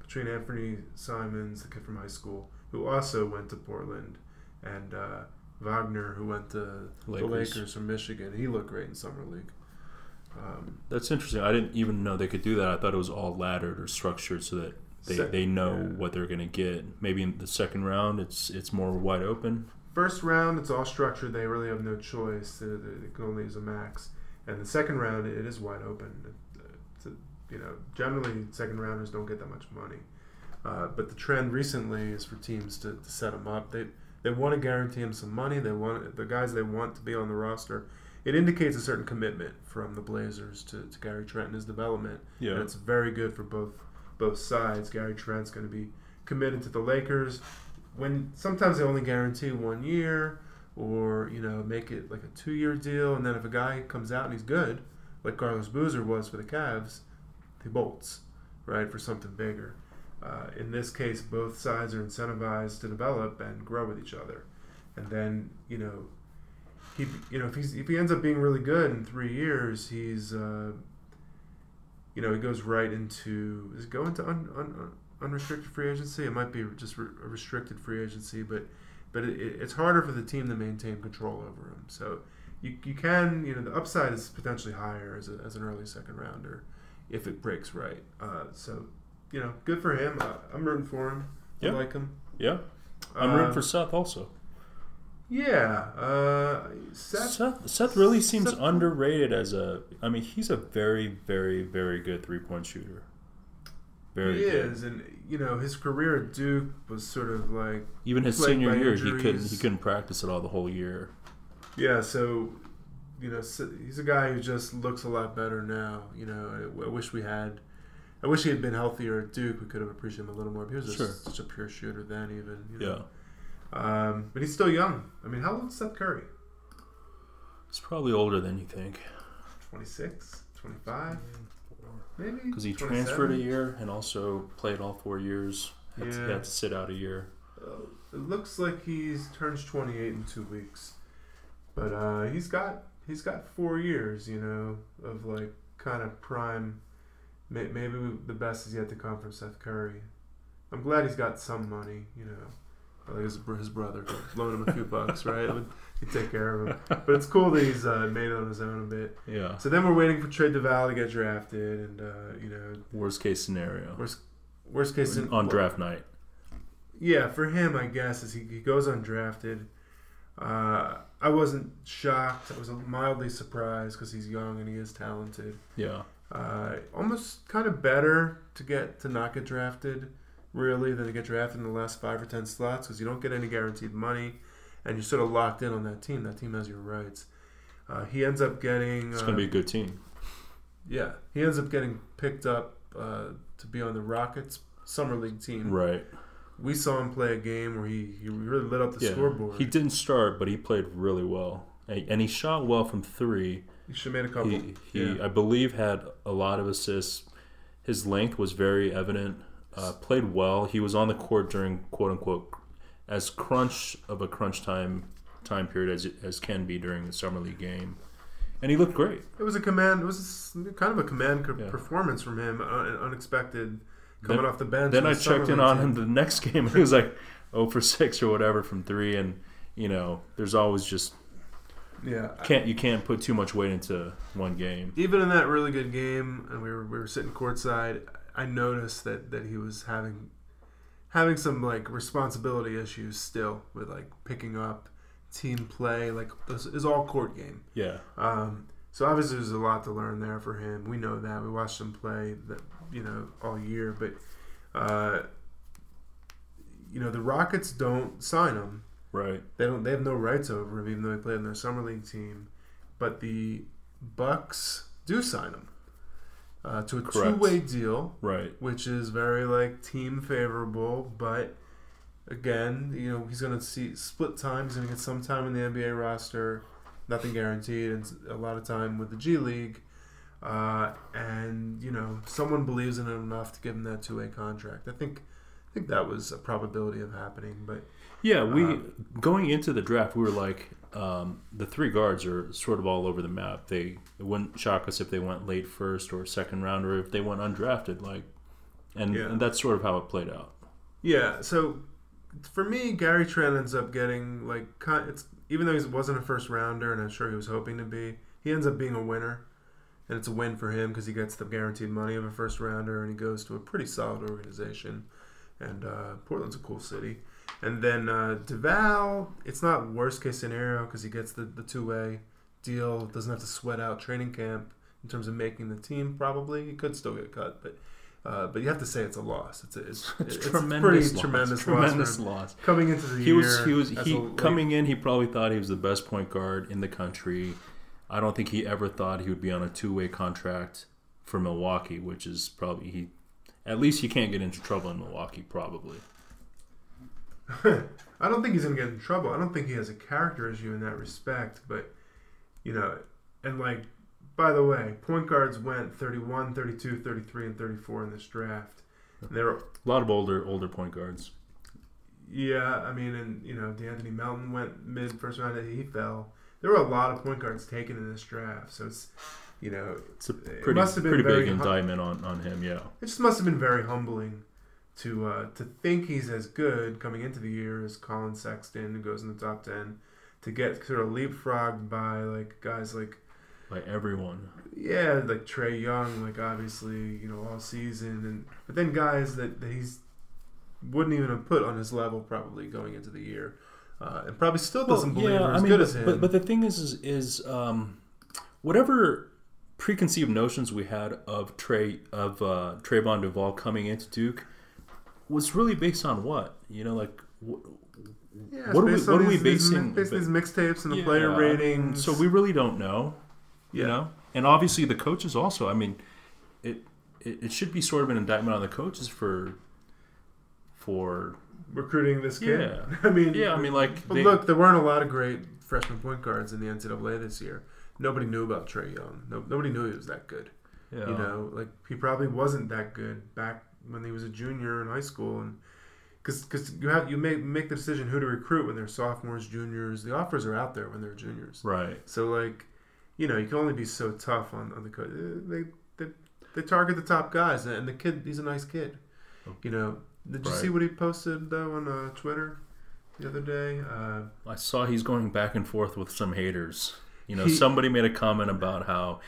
between Anthony Simons, the kid from high school, who also went to Portland, and uh, Wagner, who went to the Lakers. Lakers from Michigan. He looked great in summer league. Um, That's interesting. I didn't even know they could do that. I thought it was all laddered or structured so that they, Sec- they know yeah. what they're going to get. Maybe in the second round, it's it's more wide open. First round, it's all structured. They really have no choice. They, they can only use a max. And the second round, it is wide open. It's a- you know, generally second rounders don't get that much money. Uh, but the trend recently is for teams to, to set them up. They they want to guarantee him some money. They want the guys they want to be on the roster. It indicates a certain commitment from the Blazers to, to Gary Trent and his development. Yeah. And it's very good for both both sides. Gary Trent's going to be committed to the Lakers. When sometimes they only guarantee one year, or you know make it like a two year deal, and then if a guy comes out and he's good, like Carlos Boozer was for the Cavs, he bolts right for something bigger. Uh, in this case, both sides are incentivized to develop and grow with each other, and then you know he you know if he's if he ends up being really good in three years, he's uh, you know he goes right into is it go into un, un, unrestricted free agency. It might be just re- a restricted free agency, but but it, it, it's harder for the team to maintain control over him. So you, you can you know the upside is potentially higher as, a, as an early second rounder if it breaks right. Uh, so you know good for him. Uh, I'm rooting for him. Yeah. I like him. Yeah. I'm rooting Uh, for Seth also. Yeah, uh, Seth. Seth, Seth really seems Seth- underrated as a. I mean, he's a very, very, very good three point shooter. Very he good. is, and you know his career at Duke was sort of like Even his senior year, he couldn't he couldn't practice at all the whole year. Yeah, so you know, he's a guy who just looks a lot better now. You know, I, I wish we had. I wish he had been healthier at Duke. We could have appreciated him a little more. But he was just Sure. such a pure shooter then, even. You Yeah, know? Um, but he's still young. I mean, how old is Seth Curry? he's probably older than you think 26, 25, maybe. because he transferred a year and also played all four years. Had, to, Yeah. he had to sit out a year. Uh, it looks like he's turns 28 in two weeks, but uh, he's got he's got four years, you know, of like kind of prime. Maybe the best is yet to come from Seth Curry. I'm glad he's got some money, you know. Like his, his brother loan him a few bucks, right? He'd take care of him. But it's cool that he's uh, made it on his own a bit. Yeah. So then we're waiting for Trey Duval to get drafted, and uh, you know, Worst case scenario worst worst case in- on draft night. yeah, for him, I guess, is he, he goes undrafted. Uh, I wasn't shocked. I was mildly surprised because he's young and he is talented. Yeah. Uh, almost kind of better to get to not get drafted, really, than to get drafted in the last five or ten slots because you don't get any guaranteed money, and you're sort of locked in on that team. That team has your rights. Uh, he ends up getting. It's uh, gonna be a good team. yeah, he ends up getting picked up uh, to be on the Rockets summer league team. Right. We saw him play a game where he, he really lit up the Yeah. scoreboard. He didn't start, but he played really well, and and he shot well from three. He should have made a couple. He, he yeah. I believe, had a lot of assists. His length was very evident. Uh, played well. He was on the court during quote unquote as crunch of a crunch time time period as as can be during the summer league game, and he looked great. It was a command. It was kind of a command co- Yeah. performance from him, uh, unexpected, coming Then- off the bench. Then in I the checked in on him the next game, and he was like, "Oh for six or whatever from three, and you know, there's always just Yeah, can't you can't put too much weight into one game. even in that really good game, and we were we were sitting courtside. I noticed that that he was having having some like responsibility issues still with like picking up team play. Like this is all court game. Yeah, Um, so obviously there's a lot to learn there for him. We know that. We watched him play that you know all year, but uh, you know the Rockets don't sign him. right. They don't. They have no rights over him, even though he played on their summer league team. But the Bucks do sign him uh, to a Correct. two-way deal, Right. which is very like team favorable. But again, you know he's going to see split time. He's going to get some time in the NBA roster, nothing guaranteed, and a lot of time with the G League. Uh, and you know someone believes in him enough to give him that two-way contract. I think, I think that was a probability of happening. But Yeah, we Uh, going into the draft, we were like, um, the three guards are sort of all over the map. They it wouldn't shock us if they went late first or second round, or if they went undrafted. Like, and, Yeah. and that's sort of how it played out. Yeah, so for me, Gary Trent ends up getting like it's even though he wasn't a first rounder, and I'm sure he was hoping to be, he ends up being a winner, and it's a win for him because he gets the guaranteed money of a first rounder, and he goes to a pretty solid organization, and uh, Portland's a cool city. And then uh, Duval, it's not worst case scenario because he gets the, the two way deal, doesn't have to sweat out training camp in terms of making the team. Probably he could still get cut, but Uh, but you have to say it's a loss. It's a, it's, It's, it's tremendous, pretty loss. tremendous, tremendous loss. loss. Coming into the He year, was he was he a coming in. He probably thought he was the best point guard in the country. I don't think he ever thought he would be on a two way contract for Milwaukee, which is probably he. At least he can't get into trouble in Milwaukee, probably. I don't think he's gonna get in trouble. I don't think he has a character issue in that respect. But you know, and like, by the way, point guards went 31, 32, 33, and 34 in this draft. And they were A lot of older older point guards. Yeah, I mean, and you know, De'Anthony Melton went mid first round, and he fell. There were a lot of point guards taken in this draft, so it's, you know, It's a It must have been pretty very big hum- indictment on, on him. Yeah, it just must have been very humbling to uh, to think he's as good coming into the year as Collin Sexton, who goes in the top ten, to get sort of leapfrogged by like guys like by everyone. yeah, like Trae Young, like obviously you know all season, and but then guys that, that he's wouldn't even have put on his level probably going into the year, uh, and probably still doesn't believe are as good but, as him. But, but the thing is, is, is um, whatever preconceived notions we had of Trey of uh, Trayvon Duval coming into Duke was really based on what you know, like wh- Yeah, What are we- what on are we these- these basing- mi- based on these mixtapes and the player Yeah, I mean, ratings? so we really don't know, yeah. you know, and obviously the coaches also. I mean, it, it it should be sort of an indictment on the coaches for for recruiting this kid. Yeah. I mean, yeah. I mean, like but they, look, there weren't a lot of great freshman point guards in the NCAA this year. Nobody knew about Trae Young. No, nobody knew he was that good. yeah. You know, like he probably wasn't that good back when he was a junior in high school, and because you have you make make the decision who to recruit when they're sophomores, juniors. The offers are out there when they're juniors. right. So like, you know, you can only be so tough on, on the coach. They, they they target the top guys, and the kid he's a nice kid. You know, did you Right. see what he posted though on uh, Twitter the other day? Uh, I saw he's going back and forth with some haters. You know, He- somebody made a comment about how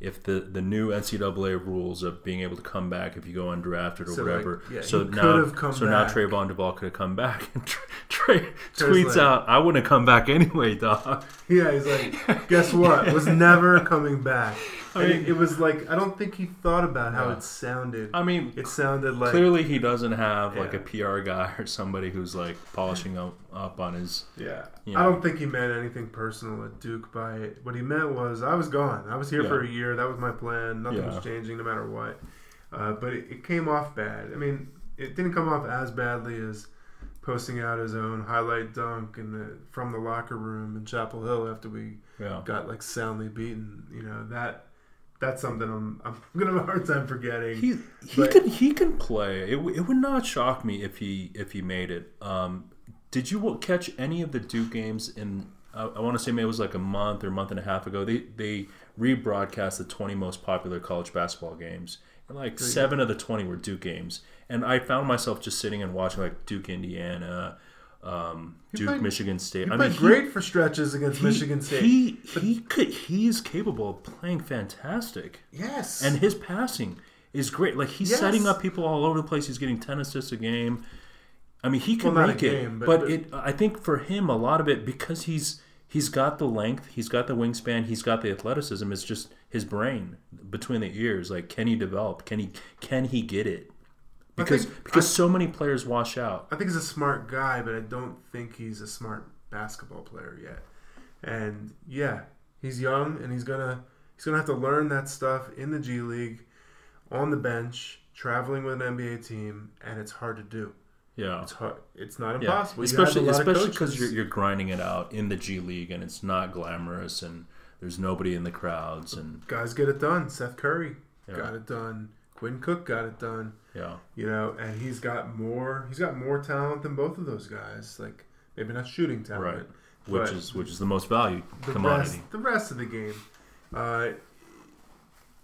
if the, the new NCAA rules of being able to come back if you go undrafted or So, whatever, like, yeah, so now could have come so now. Trayvon Duval could have come back and Trey's tweets like- out, "I wouldn't have come back anyway, dog." yeah, he's like, guess what? Was never coming back. I mean- it, it was like I don't think he thought about how Yeah. it sounded. I mean, It sounded like clearly he doesn't have like a PR guy or somebody who's like polishing up, up on his. Yeah. You I don't think he meant anything personal at Duke by it. What he meant was, I was gone. I was here Yeah. for a year. That was my plan. Nothing Yeah. was changing no matter what. Uh, but it, it came off bad. I mean, it didn't come off as badly as posting out his own highlight dunk in the from the locker room in Chapel Hill after we Yeah. got like soundly beaten. You know that that's something I'm I'm gonna have a hard time forgetting. He he But- can he can play. It, it would not shock me if he if he made it. Um, did you catch any of the Duke games in? I, I want to say maybe it was like a month or month and a half ago. They they rebroadcast the twenty most popular college basketball games, and like seven of the twenty were Duke games. And I found myself just sitting and watching like Duke, Indiana, um, Duke, played- Michigan State. he I played mean, he- great for stretches against he, Michigan State. He he could he is capable of playing fantastic. yes, And his passing is great. Like he's Yes. setting up people all over the place. He's getting ten assists a game. I mean, he can Well, make it, game, but, but- but- it. I think for him, a lot of it because he's he's got the length, he's got the wingspan, he's got the athleticism. It's just his brain between the ears. Like, can he develop? Can he can he get it? Because think- because I- so many players wash out. I think he's a smart guy, but I don't think he's a smart basketball player yet. And yeah, he's young, and he's gonna he's gonna have to learn that stuff in the G League, on the bench, traveling with an NBA team, and it's hard to do. Yeah. It's hard. It's not impossible. A especially especially because you're, you're grinding it out in the G League and it's not glamorous and there's nobody in the crowds and guys get it done. Seth Curry Yeah. got it done. Quinn Cook got it done. yeah, You know, and he's got more. He's got more talent than both of those guys. Like maybe not shooting talent, right. Which is which is the most valued the commodity. rest, the rest of the game. Uh,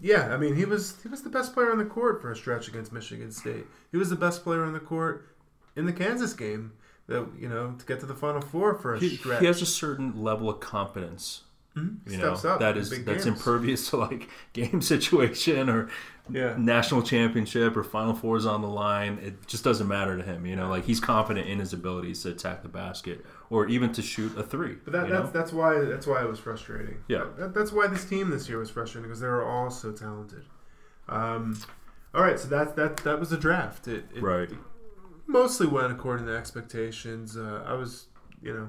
yeah, I mean, he was he was the best player on the court for a stretch against Michigan State. He was the best player on the court in the Kansas game. That you know to get to the Final Four for a He, stretch. he has a certain level of competence. Mhm. You Steps know up that is that's games. impervious to like game situation or Yeah, national championship or Final Fours on the line. It just doesn't matter to him. You know, like he's confident in his abilities to attack the basket or even to shoot a three. but that, that's know? that's why that's why it was frustrating. Yeah. That- that's why this team this year was frustrating because they were all so talented. Um, All right, so that that that was the draft. It, it Right. mostly went according to expectations. Uh, I was, you know,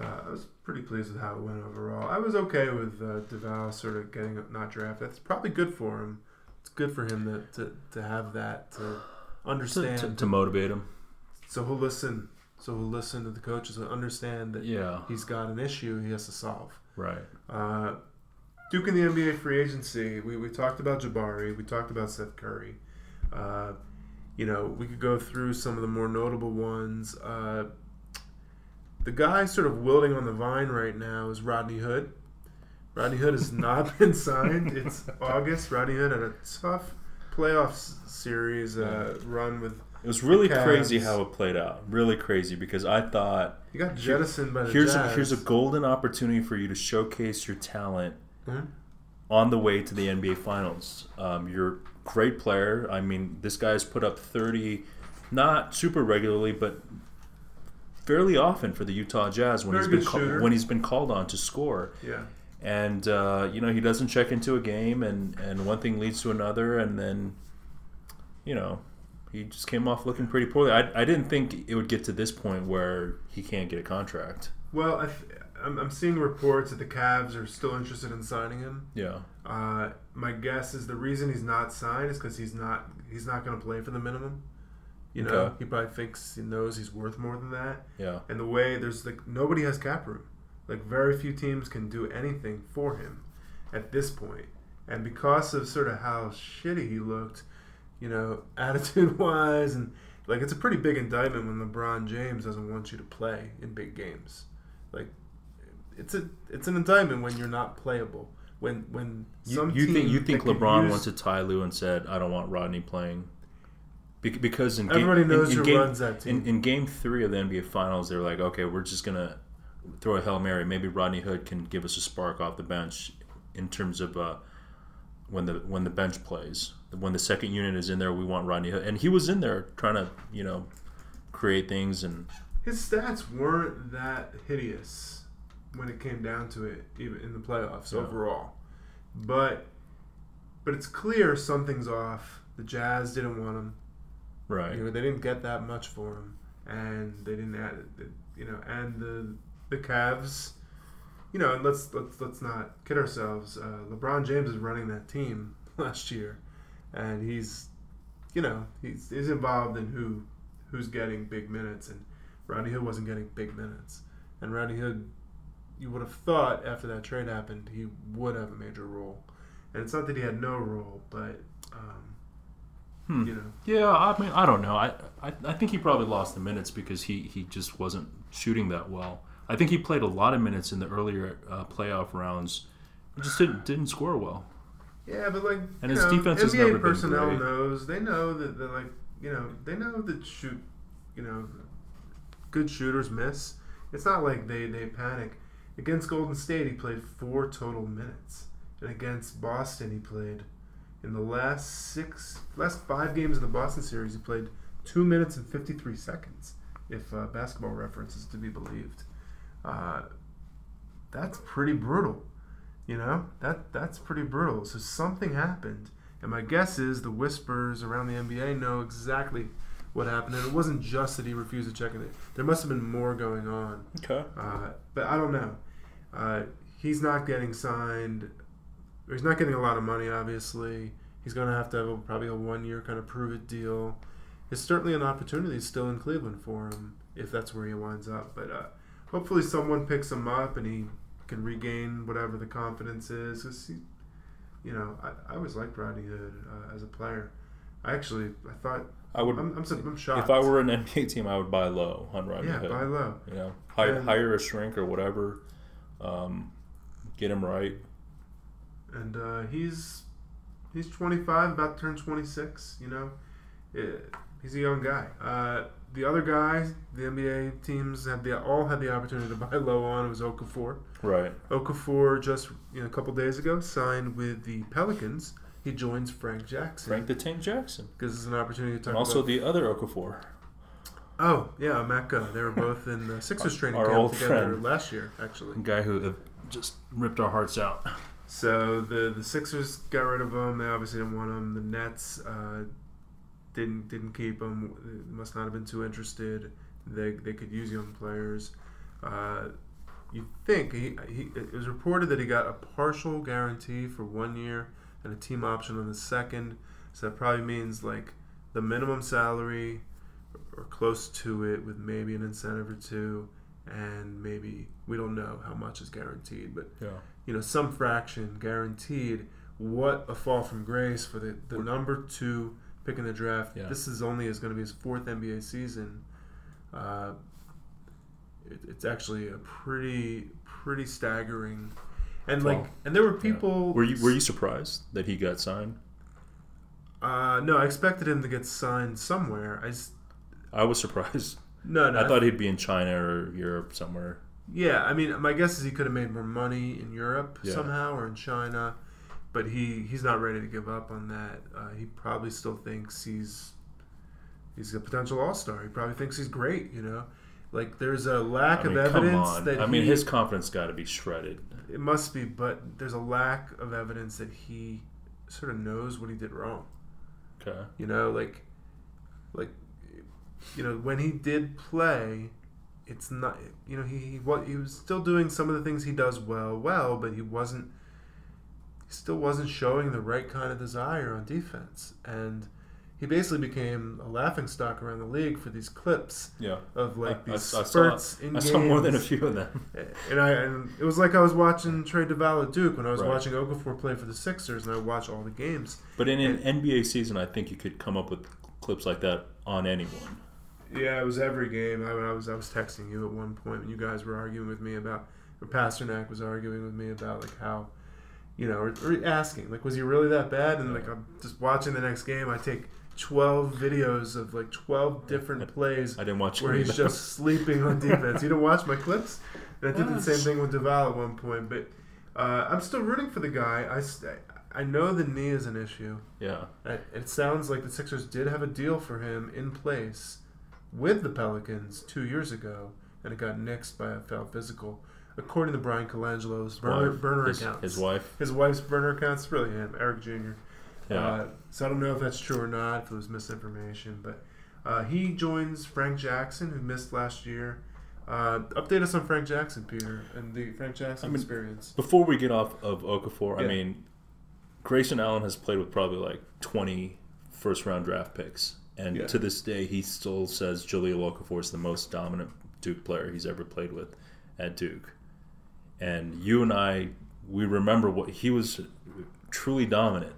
uh, I was pretty pleased with how it went overall. I was okay with uh, Duval sort of getting not drafted. It's probably good for him. It's good for him to, to, to have that to To, understand. to, to motivate him. so he'll listen. So he'll listen to the coaches and understand that Yeah. he's got an issue he has to solve. Right. Uh, Duke in the NBA free agency. We, we talked about Jabari. We talked about Seth Curry. Uh, you know, we could go through some of the more notable ones. Uh, the guy sort of wilting on the vine right now is Rodney Hood. Rodney Hood has not been signed. It's August. Rodney Hood had a tough playoffs series uh, run with. It was really crazy how it played out. Really crazy because I thought He got jettisoned by the here's a, here's a golden opportunity for you to showcase your talent Mhm. on the way to the NBA Finals. Um, you're a great player. I mean, this guy's put up 30, not super regularly, but fairly often for the Utah Jazz when Very he's been ca- when he's been called on to score. Yeah. And uh, you know he doesn't check into a game, and and one thing leads to another, and then you know he just came off looking pretty poorly. I, I didn't think it would get to this point where he can't get a contract. Well, I th- I'm, I'm seeing reports that the Cavs are still interested in signing him. Yeah, Uh, my guess is the reason he's not signed is because he's not he's not going to play for the minimum. You know, Okay. he probably thinks he knows he's worth more than that. yeah, And the way there's like nobody has cap room. Like very few teams can do anything for him at this point. And because of sort of how shitty he looked, you know, attitude wise and like it's a pretty big indictment when LeBron James doesn't want you to play in big games. Like it's a it's an indictment when you're not playable. When when You, some you think you think LeBron use- went to Ty Lue and said, "I don't want Rodney playing," because in Everybody game, knows in, in who game, runs that team. In, in Game Three of the NBA Finals, they were like, "Okay, we're just gonna throw a hail mary. Maybe Rodney Hood can give us a spark off the bench in terms of uh, when the when the bench plays. When the second unit is in there, we want Rodney Hood, and he was in there trying to you know create things and his stats weren't that hideous when it came down to it, even in the playoffs Yeah. overall. But but it's clear something's off. The Jazz didn't want him. Right. You know, they didn't get that much for him, and they didn't add. You know, and the the Cavs. You know, and let's let's let's not kid ourselves. Uh, LeBron James is running that team last year, and he's, you know, he's he's involved in who who's getting big minutes, and Rodney Hood wasn't getting big minutes, and Rodney Hood, you would have thought after that trade happened he would have a major role, and it's not that he had no role, but um, Hmm. you know, Yeah, I mean, I don't know. I, I I think he probably lost the minutes because he he just wasn't shooting that well. I think he played a lot of minutes in the earlier uh, playoff rounds. He just didn't didn't score well. Yeah, but like, And his know, defense has NBA never been personnel great. knows they know that they like you know they know that shoot you know good shooters miss. It's not like they they panic. Against Golden State, he played four total minutes, and against Boston, he played in the last six last five games of the Boston series. He played two minutes and fifty three seconds, if uh, Basketball Reference is to be believed. Uh, that's pretty brutal. You know that that's pretty brutal. So something happened, and my guess is the whispers around the NBA know exactly what happened, and it wasn't just that he refused to check in. There must have been more going on, Okay. uh, but I don't know. Uh, he's not getting signed. He's not getting a lot of money. Obviously, he's going to have to have a, probably a one-year kind of prove-it deal. It's certainly an opportunity still in Cleveland for him if that's where he winds up. But uh, hopefully, someone picks him up and he can regain whatever the confidence is. 'Cause he, you know, I, I always liked Rodney Hood uh, as a player. I actually, I thought I would. I'm, I'm, I'm shocked. if I were an NBA team, I would buy low on Rodney yeah, Hood. buy low. You know, hire, hire a shrink or whatever. Um, get him right. And uh, he's he's 25, about to turn 26. You know, Eh, he's a young guy. Uh, the other guys, the NBA teams had the all had the opportunity to buy low on. It was Okafor. Right. Okafor just you know, a couple days ago signed with the Pelicans. He joins Frank Jackson Frank the Tank Jackson. because it's an opportunity to talk And also about. the other Okafor. oh yeah, Emeka. They were both in the Sixers training Our camp old together friend. last year, actually. A guy who uh, just ripped our hearts out. So the the Sixers got rid of him. They obviously didn't want him. The Nets uh, didn't didn't keep him. They must not have been too interested. They they could use young players. Uh, you think he, he it was reported that he got a partial guarantee for one year and a team option on the second. So that probably means like the minimum salary or close to it with maybe an incentive or two and maybe we don't know how much is guaranteed but Yeah. you know some fraction guaranteed what a fall from grace for the, the number two pick in the draft Yeah. this is only is going to be his fourth nba season uh, it, it's actually a pretty pretty staggering and like and there were Yeah. people Were you were you surprised that he got signed? uh, no i expected him to get signed somewhere I I was surprised. No no I thought he'd be in China or Europe somewhere. Yeah, I mean, my guess is he could have made more money in Europe Yeah. somehow or in China, but he he's not ready to give up on that. Uh, he probably still thinks he's he's a potential all star. He probably thinks he's great. You know, like there's a lack I mean, of come evidence on. that I mean, his confidence got to be shredded. it must be, but there's a lack of evidence that he sort of knows what he did wrong. Okay. You know, like, like, you know, when he did play, it's not. You know, he he, what he was still doing some of the things he does well, well, but he wasn't. He still wasn't showing the right kind of desire on defense, and he basically became a laughing stock around the league for these clips Yeah. of like I- these I, I spurts saw, in I saw more than a few of them. And I and it was like I was watching Trey Duval at Duke when I was Right. watching Okafor play for the Sixers, and I watch all the games. But in an NBA season, I think you could come up with clips like that on anyone. Yeah, it was every game. I, I was I was texting you at one point when you guys were arguing with me about, or Pasternak was arguing with me about like how, you know, or, or asking like, was he really that bad? And like I'm just watching the next game. I take twelve videos of like twelve different plays I didn't watch where he's just sleeping on defense. You don't watch my clips? And I did the same thing with Duval at one point, but uh, I'm still rooting for the guy. I, st- I know the knee is an issue. yeah. Uh, It sounds like the Sixers did have a deal for him in place with the Pelicans two years ago, and it got nixed by a foul physical. According to Bryan Colangelo's burner, Wife. burner his, accounts. his wife. His wife's burner accounts, really him, Eric Jr. Yeah. Uh, so I don't know if that's true or not, if it was misinformation, but uh, he joins Frank Jackson, who missed last year. Uh, update us on Frank Jackson, Peter, and the Frank Jackson I mean, experience. Before we get off of Okafor, I Yeah. mean, Grayson Allen has played with probably like 20 first round draft picks. And Yeah. to this day, he still says Jahlil Okafor is the most dominant Duke player he's ever played with at Duke. And you and I, we remember what he was truly dominant.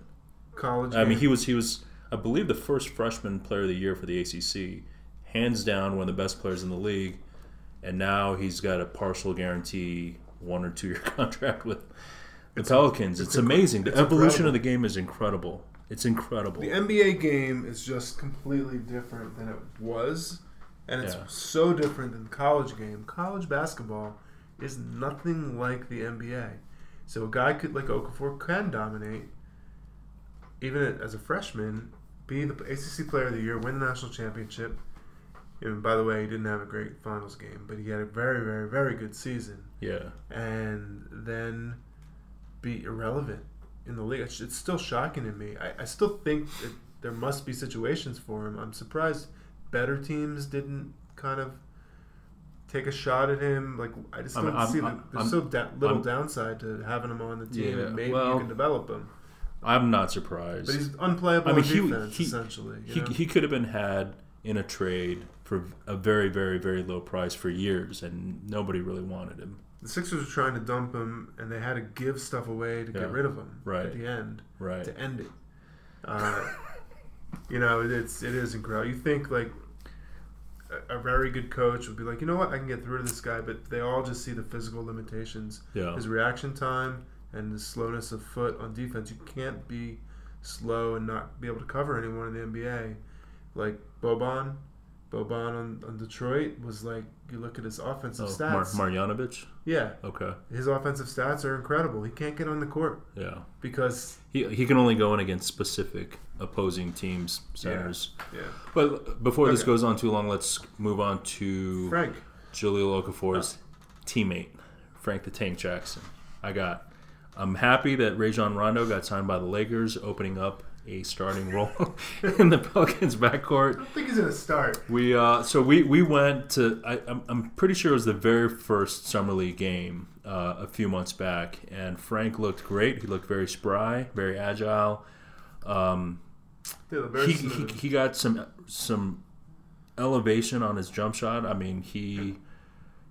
College. I mean, he was he was I believe the first freshman player of the year for the ACC, hands down one of the best players in the league, and now he's got a partial guarantee one or two year contract with the Pelicans. It's, it's inc- amazing. The it's evolution incredible. of the game is incredible. It's incredible. The NBA game is just completely different than it was, and it's Yeah. so different than the college game. College basketball is nothing like the NBA. So a guy could like Okafor can dominate, even as a freshman, be the ACC Player of the Year, win the national championship. And by the way, he didn't have a great finals game, but he had a very, very, very good season yeah. and then be irrelevant in the league. It's, it's still shocking to me. I, I still think that there must be situations for him. I'm surprised better teams didn't kind of take a shot at him. Like I just don't I'm- see I'm- that. There's so da- little I'm- downside to having him on the team, Yeah, and maybe well- you can develop him. I'm not surprised. But he's unplayable I mean, he- defense, he- essentially. You he, know? he could have been had in a trade for a very, very, very low price for years, and nobody really wanted him. The Sixers were trying to dump him, and they had to give stuff away to Yeah, get rid of him right. at the end. Right. to end it. Uh, you know, it's it is incredible. You think like a, a very good coach would be like, you know what, I can get through to this guy, but they all just see the physical limitations, Yeah. his reaction time, and the slowness of foot on defense. You can't be slow and not be able to cover anyone in the NBA. Like Boban, Boban on, on Detroit was like you look at his offensive Oh, Mar- stats. Marjanovic? yeah, Okay. his offensive stats are incredible. He can't get on the court Yeah. because He, he can only go in against specific opposing teams, centers. yeah, But before this goes on too long, let's move on to Frank. Jahlil Okafor's oh. teammate, Frank the Tank Jackson. I got I'm happy that Rajon Rondo got signed by the Lakers, opening up a starting role in the Pelicans backcourt. I don't think he's gonna start. We uh, so we we went to I, I'm I'm pretty sure it was the very first summer league game uh, a few months back, and Frank looked great. He looked very spry, very agile. Um, Yeah, the very he, he, he got some some elevation on his jump shot. I mean, he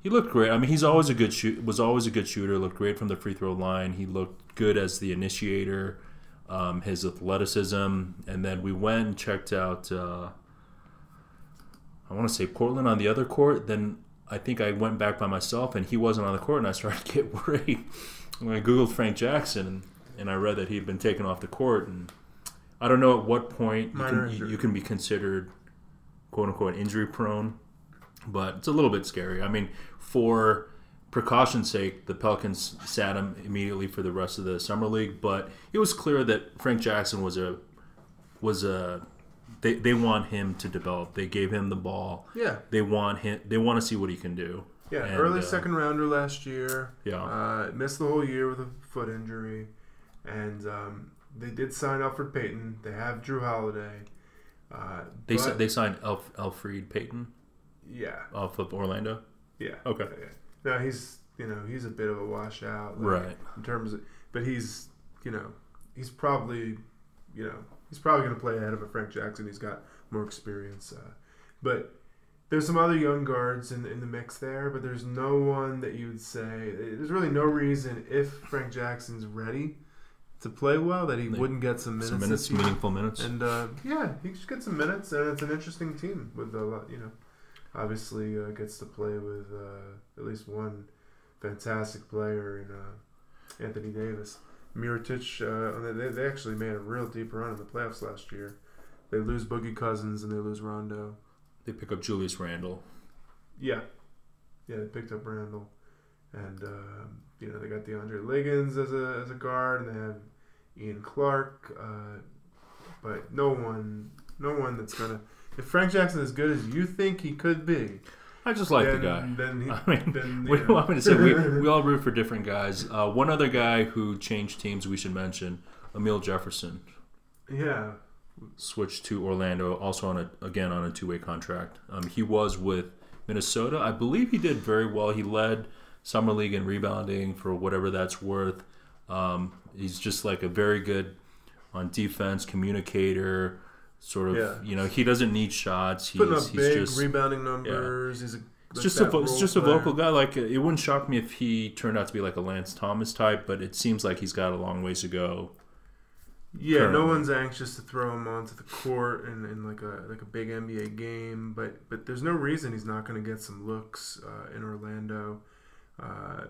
he looked great. I mean, he's always a good shoot. Was always a good shooter. Looked great from the free throw line. He looked good as the initiator. Um, his athleticism, and then we went and checked out. Uh, I want to say Portland on the other court. Then I think I went back by myself, and he wasn't on the court, and I started to get worried. I googled Frank Jackson, and, and I read that he'd been taken off the court, and I don't know at what point you can, you, you can be considered quote unquote injury prone, but it's a little bit scary. I mean, for precaution's sake, the Pelicans sat him immediately for the rest of the summer league, but it was clear that Frank Jackson was a was a they, they want him to develop. They gave him the ball. yeah, They want him. They want to see what he can do. yeah. And, early uh, second rounder last year. Yeah. Uh, missed the whole year with a foot injury, and um, they did sign Elfrid Payton. They have Jrue Holiday. Uh, They but- they signed Elf, Elfrid Payton yeah, off of Orlando. yeah. Okay. Yeah. No, he's you know he's a bit of a washout, like, Right. In terms of, but he's you know he's probably you know he's probably going to play ahead of a Frank Jackson. He's got more experience, uh, but there's some other young guards in in the mix there. But there's no one that you would say there's really no reason if Frank Jackson's ready to play well that he They- wouldn't get some minutes. Some minutes, meaningful minutes. And uh, yeah, he should get some minutes, and it's an interesting team with a lot. You know, obviously uh, gets to play with uh, at least one fantastic player in uh, Anthony Davis. Mirotic, uh, they, they actually made a real deep run in the playoffs last year. They lose Boogie Cousins and they lose Rondo. they pick up Julius Randle. Yeah, yeah, they picked up Randle. and uh, you know they got DeAndre Liggins as a as a guard, and they have Ian Clark, uh, but no one, no one that's gonna. If Frank Jackson is as good as you think he could be, I just like then, the guy. Then he, I mean, then, we you know. want me to say we, we all root for different guys. Uh, one other guy who changed teams we should mention, Amile Jefferson, yeah, switched to Orlando, also on a again on a two way contract. Um, he was with Minnesota. I believe he did very well. He led summer league in rebounding for whatever that's worth. Um, he's just like a very good on defense communicator. Sort of, Yeah. you know, he doesn't need shots. He's, putting up he's big just rebounding numbers. He's a it's just a it's just a vocal guy. Like it wouldn't shock me if he turned out to be like a Lance Thomas type, but it seems like he's got a long ways to go. Yeah, no one's anxious to throw him onto the court in, in like a like a big NBA game, but but there's no reason he's not going to get some looks uh, in Orlando uh,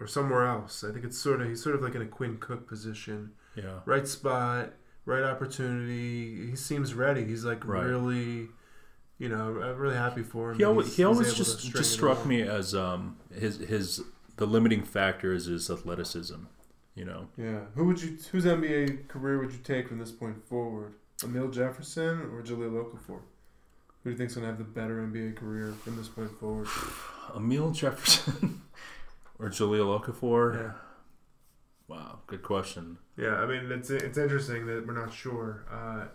or somewhere else. I think it's sort of he's sort of like in a Quinn Cook position, Yeah, right spot, right opportunity. He seems ready. He's like Right. really, you know, I'm really happy for him. he always he's- he always able just just struck me as um his his the limiting factor is his athleticism. You know, Yeah, who would you whose NBA career would you take from this point forward? Amile Jefferson or Jahlil Okafor? Who do you think's gonna have the better NBA career from this point forward? Amile Jefferson or Jahlil Okafor. Yeah, Wow, good question. yeah. I mean, it's it's interesting that we're not sure. Uh,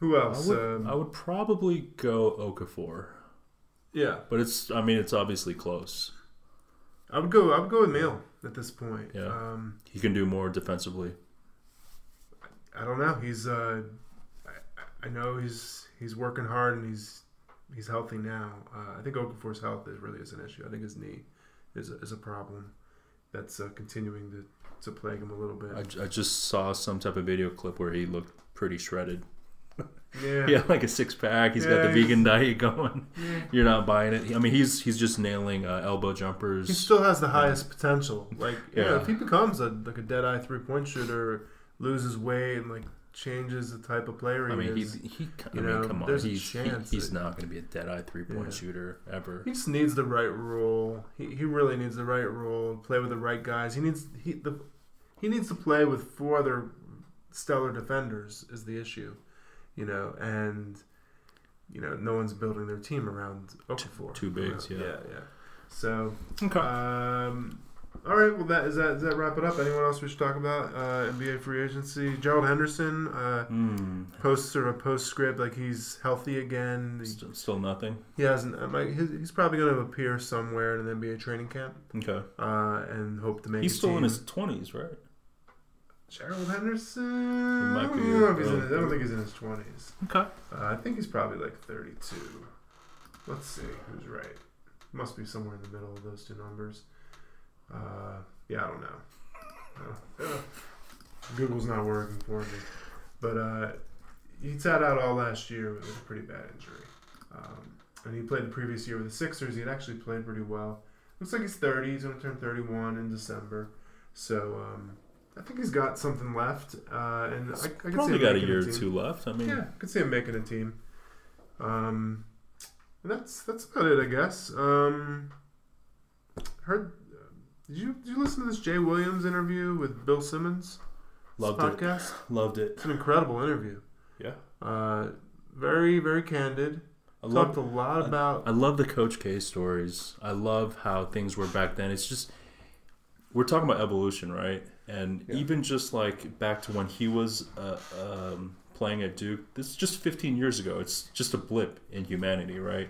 who I else? would um, I would probably go Okafor, yeah, but it's I mean it's obviously close. I would go. I would go with Amile at this point. Yeah. Um, He can do more defensively. I don't know. He's. Uh, I, I know he's he's working hard and he's he's healthy now. Uh, I think Okafor's health is really is an issue. I think his knee is a, is a problem that's uh, continuing to, to plague him a little bit. I, j- I just saw some type of video clip where he looked pretty shredded. yeah. Had like a six pack. He's got the he's- vegan diet going. Yeah. You're not buying it. I mean, he's he's just nailing uh, elbow jumpers. He still has the highest potential. Like, yeah, Yeah. if he becomes a like a dead eye three point shooter, loses weight, and like changes the type of player he I mean, he is, he. I you mean, know, come on. there's a He's he- chance he's not going to be a dead eye three point Yeah. shooter ever. he just needs the right role. He, he really needs the right role. Play with the right guys. He needs he the he needs to play with four other stellar defenders is the issue, you know, and you know no one's building their team around Okafor. two bigs, Uh, yeah. yeah, yeah. So Okay. Um, All right. Well, that is that. Does that wrap it up? Anyone else we should talk about? Uh, NBA free agency. Gerald Henderson uh, Hmm. posts sort of postscript like he's healthy again. He, Still, nothing. he hasn't. uh, like, he's, probably going to appear somewhere in an NBA training camp Okay. uh, and hope to make. He's still in his twenties, right? Gerald Henderson. might I don't know if he's in his, I don't think he's in his twenties. Okay. Uh, I think he's probably like 32. Let's see who's right. Must be somewhere in the middle of those two numbers. Uh, yeah, I don't know. Uh, Google's not working for me. But uh, he sat out all last year with a pretty bad injury. Um, and he played the previous year with the Sixers. He had actually played pretty well. Looks like he's 30. He's going to turn 31 in December. So um, I think he's got something left. Uh, and I, I see Probably him got a year or two left. I mean, Yeah, I could see him making a team. Um, and that's that's about it, I guess. Um, heard. Did you did you listen to this Jay Williams interview with Bill Simmons? Loved it. podcast? loved it. It's an incredible interview. Yeah. Uh, very very candid. I Talked love. a lot about. I love the Coach K stories. I love how things were back then. It's just we're talking about evolution, right? And Yeah. even just like back to when he was uh, um, playing at Duke, this is just 15 years ago. It's just a blip in humanity, right?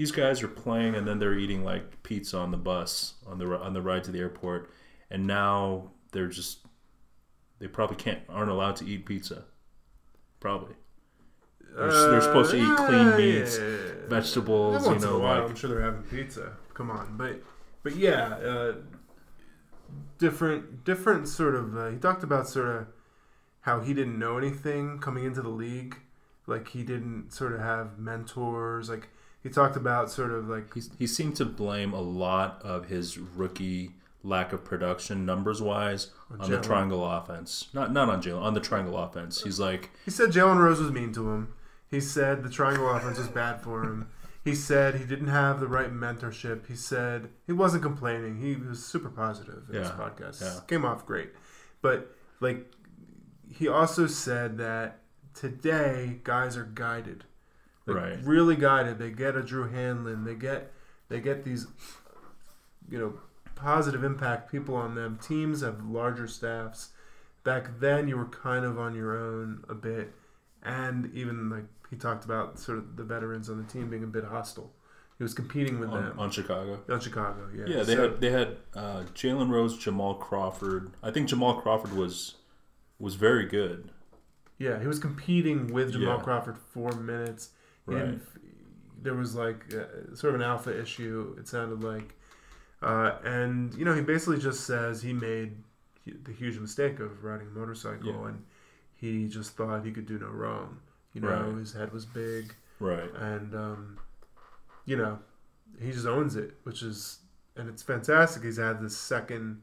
These guys are playing and then they're eating like pizza on the bus on the on the ride to the airport, and now they're just they probably can't aren't allowed to eat pizza. Probably. They're, they're supposed to eat clean Uh, meats, yeah. vegetables, you know, like I'm sure they're having pizza. Come on, but but yeah, uh, different different sort of. Uh, he talked about sort of how he didn't know anything coming into the league, like he didn't sort of have mentors. Like he talked about sort of like He's, he seemed to blame a lot of his rookie lack of production numbers wise On on the Jalen. triangle offense. Not not on Jalen, on the triangle offense. He's like, he said Jalen Rose was mean to him. He said the triangle offense was bad for him. He said he didn't have the right mentorship. He said he wasn't complaining. He was super positive in his Yeah, podcast. yeah. Came off great. But like he also said that today guys are guided. Like, Right. Really guided. They get a Drew Hanlen. They get they get these you know positive impact people on them. Teams have larger staffs. Back then you were kind of on your own a bit and even like he talked about sort of the veterans on the team being a bit hostile. He was competing with on, them on Chicago. on Chicago. Yeah, Yeah, they So- had they had uh, Jalen Rose, Jamal Crawford. I think Jamal Crawford was was very good. yeah he was competing with Jamal Yeah. Crawford for minutes. Right. And there was like uh, sort of an alpha issue. It sounded like, uh, and you know he basically just says he made the huge mistake of riding a motorcycle Yeah. and he just thought he could do no wrong. You know, Right. his head was big. Right. and um, you know he just owns it, which is and it's fantastic. He's had this second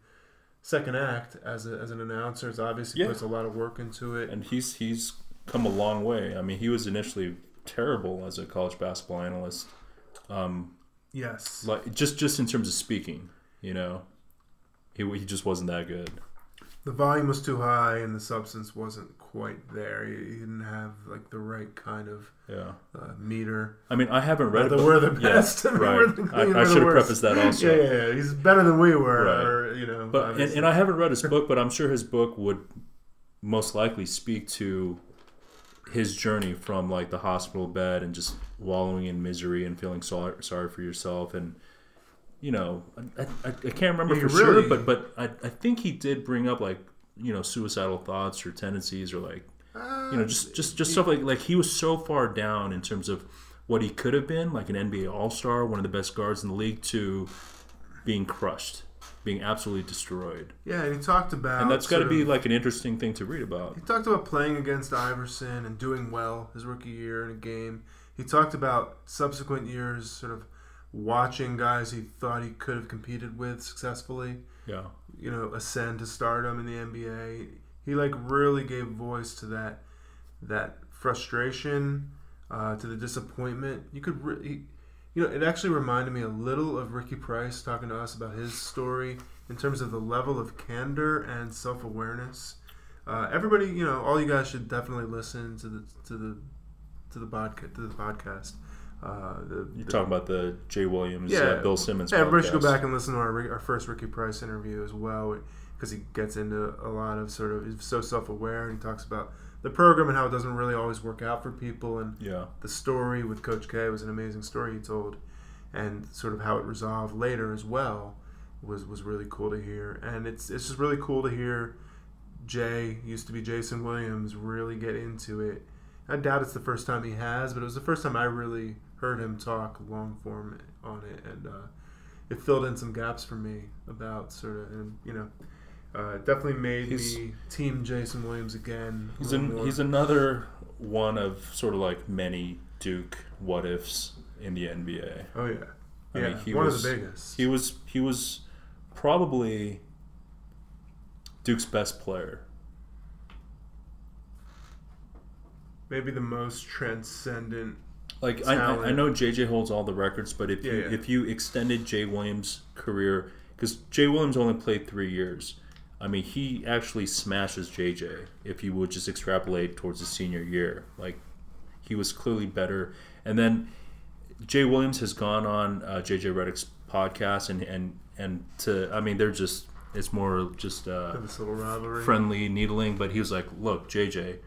second act as a, as an announcer. It's obviously Yeah. puts a lot of work into it. And he's he's come a long way. I mean, he was initially terrible as a college basketball analyst. Um, yes, like just just in terms of speaking, you know, he he just wasn't that good. the volume was too high and the substance wasn't quite there. He, he didn't have like the right kind of Yeah. uh, meter. I mean, I haven't read We're the, we're the yeah, best. I mean, right. we're the I, clean, I should have prefaced that also. Yeah, yeah, yeah, he's better than we were, Right. or you know. But and, and I haven't read his book, but I'm sure his book would most likely speak to his journey from like the hospital bed and just wallowing in misery and feeling sorry, sorry for yourself and you know I, I, I can't remember Yeah, for really- sure but but I, I think he did bring up like you know suicidal thoughts or tendencies or like Uh, you know just just just stuff like like he was so far down in terms of what he could have been like an NBA All Star one of the best guards in the league to being crushed being absolutely destroyed yeah, and he talked about and that's got to be of- like an interesting thing to read about. He talked about playing against Iverson and doing well his rookie year in a game. He talked about subsequent years, sort of watching guys he thought he could have competed with successfully, Yeah, you know, ascend to stardom in the NBA. He like really gave voice to that that frustration, uh, to the disappointment. You could, re- he, you know, it actually reminded me a little of Ricky Price talking to us about his story in terms of the level of candor and self awareness. Uh, everybody, you know, all you guys should definitely listen to the to the to the podcast to the podcast. Uh, the, You're talking about the Jay Williams, Yeah. uh, Bill Simmons. yeah, everybody should go back and listen to our, our first Ricky Price interview as well, because he gets into a lot of sort of he's so self aware and he talks about the program and how it doesn't really always work out for people and Yeah, the story with Coach K was an amazing story he told, and sort of how it resolved later as well was was really cool to hear. And it's it's just really cool to hear Jay used to be Jason Williams really get into it. I doubt it's the first time he has, but it was the first time I really heard him talk long form on it, and uh, it filled in some gaps for me about sort of and you know. Uh, it definitely made He's- me team Jason Williams again. he's an, he's another one of sort of like many Duke what ifs in the NBA. oh yeah, I yeah, mean, he one was- of the biggest. He was he was probably Duke's best player. maybe the most transcendent. Like I, I I know JJ holds all the records, but if Yeah, you yeah. if you extended Jay Williams' career, because Jay Williams only played three years, I mean he actually smashes JJ. If you would just extrapolate towards his senior year, like he was clearly better. And then Jay Williams has gone on uh, JJ Redick's podcast, and and and to I mean they're just it's more just uh, This little rivalry. friendly needling, but he was like, "Look, JJ,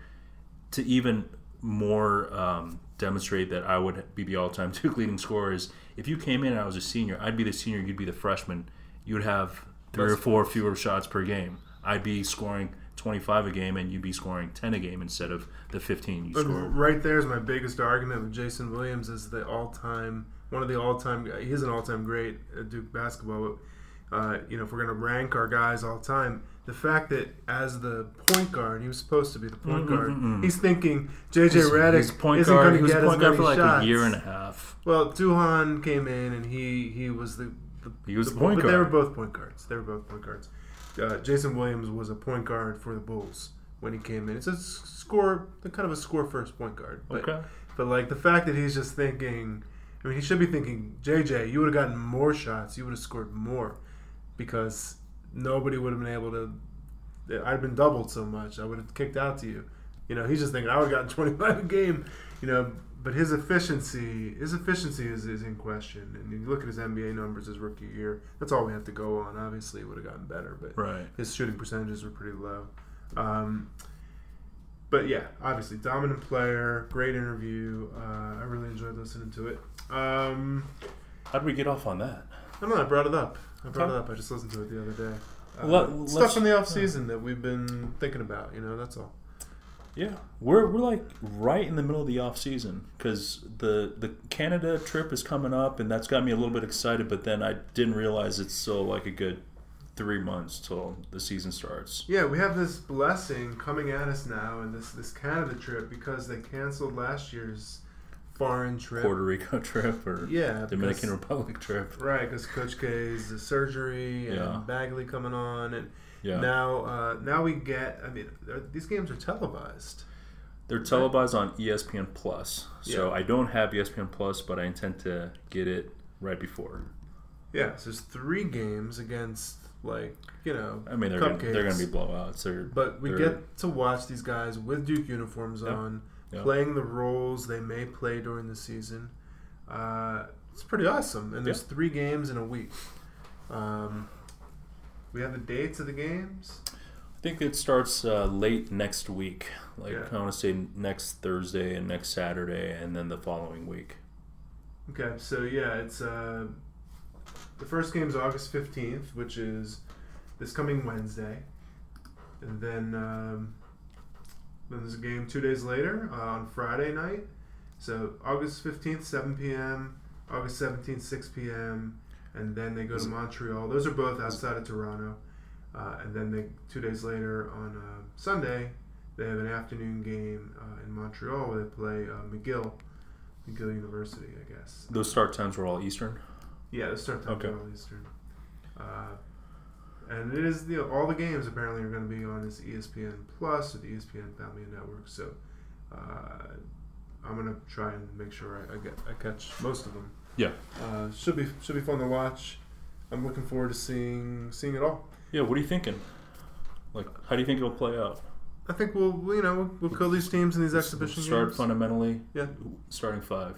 to even more um, demonstrate that I would be the all-time Duke leading scorer is if you came in and I was a senior, I'd be the senior, you'd be the freshman. You'd have three or four fewer shots per game. I'd be scoring 25 a game, and you'd be scoring 10 a game instead of the 15 you But scored. right there is my biggest argument with Jason Williams is the all-time one of the all-time. He's an all-time great at Duke basketball. But, uh, you know, if we're gonna rank our guys all time, the fact that as the point guard, he was supposed to be the point guard. He's thinking JJ Redick point isn't guard. going to get as point guard many for like shots. a year and a half. Well, Duhon came in and he he was the, the He was the, point but They were both point guards. They were both point guards. Uh, Jason Williams was a point guard for the Bulls when he came in. It's a score, kind of a score first point guard. But, Okay. but like the fact that he's just thinking, I mean, he should be thinking, JJ, you would have gotten more shots. You would have scored more because nobody would have been able to. I'd have been doubled so much. I would have kicked out to you. You know, he's just thinking I would have gotten 25 a game. You know, but his efficiency, his efficiency is, is in question. And you look at his NBA numbers his rookie year. That's all we have to go on. Obviously, it would have gotten better, but Right. his shooting percentages were pretty low. Um, but yeah, obviously dominant player, great interview. Uh, I really enjoyed listening to it. Um, How did we get off on that? I don't know. I brought it up. I brought Okay. it up. I just listened to it the other day. Uh, Let- stuff in the off season that we've been thinking about. You know, that's all. Yeah, we're we're like right in the middle of the off season because the the Canada trip is coming up, and that's got me a little bit excited. But then I didn't realize it's still like a good three months till the season starts. Yeah, we have this blessing coming at us now, and this this Canada trip because they canceled last year's foreign trip. Puerto Rico trip or Yeah, Dominican because- Republic trip. Right, because Coach K's surgery and Yeah. Bagley coming on, and Yeah, now uh, now we get. I mean, these games are televised. they're televised on ESPN Plus. So Yeah. I don't have ESPN Plus, but I intend to get it right before. Yeah, so there's three games against like you know. I mean, they're gonna, they're going to be blowouts. They're, But we they're- get to watch these guys with Duke uniforms on, playing the roles they may play during the season. Uh, it's pretty awesome, and there's three games in a week. Um, we have the dates of the games. I think it starts uh, late next week. Like Yeah. I want to say next Thursday and next Saturday, and then the following week. Okay, so yeah, it's uh, the first game is August fifteenth, which is this coming Wednesday, and then um, then there's a game two days later uh, on Friday night. So August fifteenth, seven p.m. August seventeenth, six p.m. And then they go to Montreal. Those are both outside of Toronto. Uh, and then they two days later on uh, Sunday, they have an afternoon game uh, in Montreal where they play uh, McGill, McGill University, I guess. Those start times were all Eastern. Yeah, the start time Okay. all Eastern. Uh, and it is the all the games apparently are going to be on this ESPN Plus or the ESPN Family Network. So uh, I'm going to try and make sure I, I get I catch most of them. Yeah. Uh, should be should be fun to watch. I'm looking forward to seeing seeing it all. Yeah, what are you thinking? Like, how do you think it'll play out? I think we'll you know we'll, we'll kill these teams in these exhibition Start games. fundamentally. Yeah. Starting five.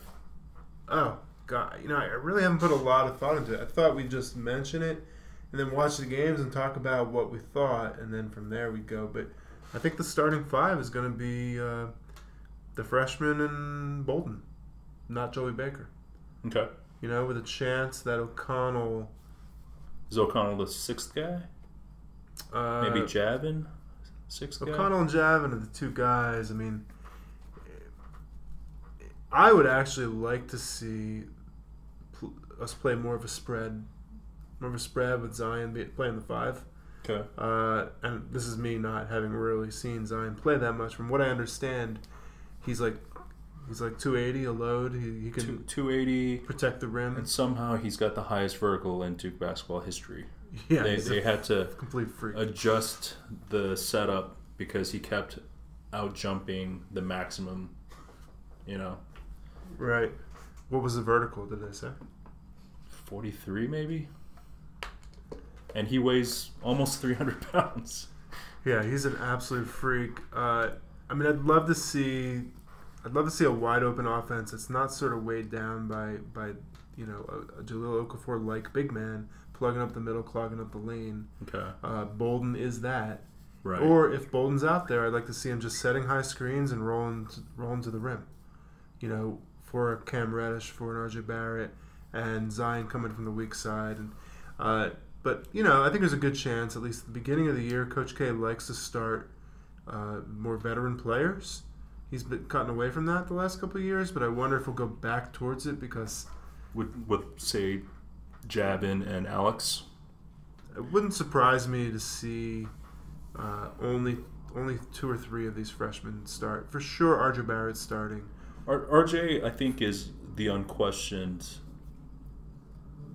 Oh God, you know I really haven't put a lot of thought into it. I thought we'd just mention it and then watch the games and talk about what we thought, and then from there we go. But I think the starting five is going to be uh, the freshman and Bolden, not Joey Baker. Okay. You know, with a chance that O'Connell. Is O'Connell the sixth guy? Uh, Maybe Javin, sixth guy. O'Connell and Javin are the two guys. I mean, I would actually like to see us play more of a spread, more of a spread with Zion playing the five. Okay. Uh, and this is me not having really seen Zion play that much. From what I understand, he's like he's like 280 a load. He, he can Two, 280, protect the rim. and somehow he's got the highest vertical in Duke basketball history. yeah, they, they had to complete freak. adjust the setup because he kept out jumping the maximum. You know, right. What was the vertical? Did they say? 43 maybe, and he weighs almost 300 pounds. Yeah, he's an absolute freak. Uh, I mean, I'd love to see, I'd love to see a wide open offense. It's not sort of weighed down by by you know a, a Jahlil Okafor like big man plugging up the middle, clogging up the lane. Okay, Uh, Bolden is that. right. Or if Bolden's out there, I'd like to see him just setting high screens and rolling to, rolling to the rim. You know, for a Cam Reddish, for an RJ Barrett, and Zion coming from the weak side. And uh, but you know, I think there's a good chance, at least at the beginning of the year, Coach K likes to start uh, more veteran players. He's been cutting away from that the last couple of years, but I wonder if we'll go back towards it because with with say Javin and Alex. it wouldn't surprise me to see uh, only only two or three of these freshmen start. For sure, RJ Barrett's starting. R- RJ, I think, is the unquestioned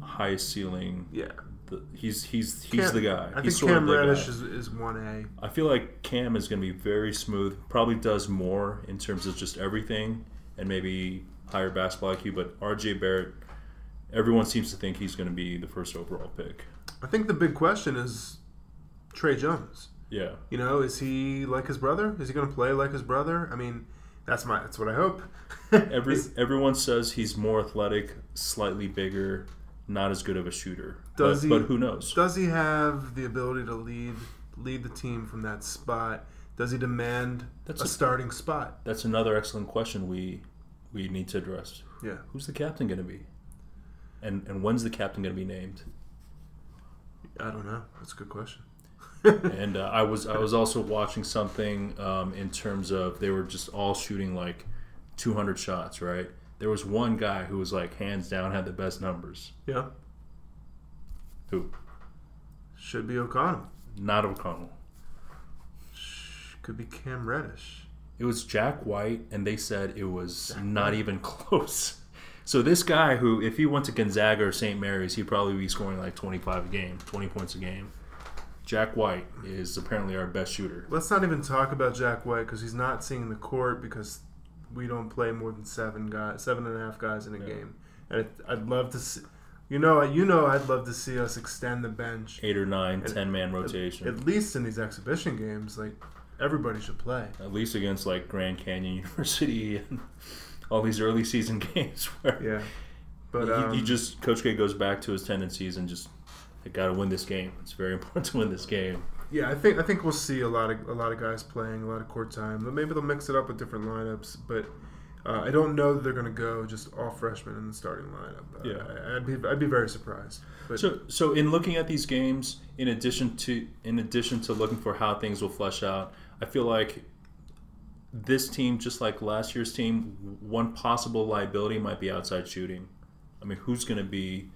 high ceiling. Yeah, The, he's he's he's Cam- the guy. I he's think Cam. Reddish is, is one A. I feel like Cam is going to be very smooth. Probably does more in terms of just everything, and maybe higher basketball IQ. But RJ Barrett, everyone seems to think he's going to be the first overall pick. I think the big question is Tre Jones. Yeah, You know, is he like his brother? Is he going to play like his brother? I mean, that's my that's what I hope. Every everyone says he's more athletic, slightly bigger, not as good of a shooter. Does but, he- But who knows? does he have the ability to lead lead the team from that spot? Does he demand That's a, a- starting spot? That's another excellent question we we need to address. Yeah. Who's the captain going to be? And and when's the captain going to be named? I don't know. That's a good question. and uh, I was I was also watching something um, in terms of they were just all shooting like 200 shots, right? There was one guy who was like hands down had the best numbers. Yeah. Who? Should be O'Connell. Not O'Connell. Could be Cam Reddish. It was Jack White, and they said it was not even close. So this guy, who if he went to Gonzaga or St. Mary's, he'd probably be scoring like 25 a game, 20 points a game. Jack White is apparently our best shooter. Let's not even talk about Jack White because he's not seeing the court because we don't play more than seven guys, seven and a half guys in a Yeah. game. And I'd love to see, you know, you know, I'd love to see us extend the bench Eight or nine, And- 10 man rotation. at least in these exhibition games. Like everybody should play. at least against like Grand Canyon University and all these early season games where Yeah, but he, um, he just Coach K goes back to his tendencies and just I got to win this game. It's very important to win this game. yeah, I think I think we'll see a lot of a lot of guys playing, a lot of court time. But Maybe they'll mix it up with different lineups, but. Uh, I don't know that they're going to go just all freshmen in the starting lineup. Uh, Yeah. I- I'd be I'd be very surprised. But So so in looking at these games, in addition to in addition to looking for how things will flesh out, I feel like this team, just like last year's team, one possible liability might be outside shooting. I mean, who's going to be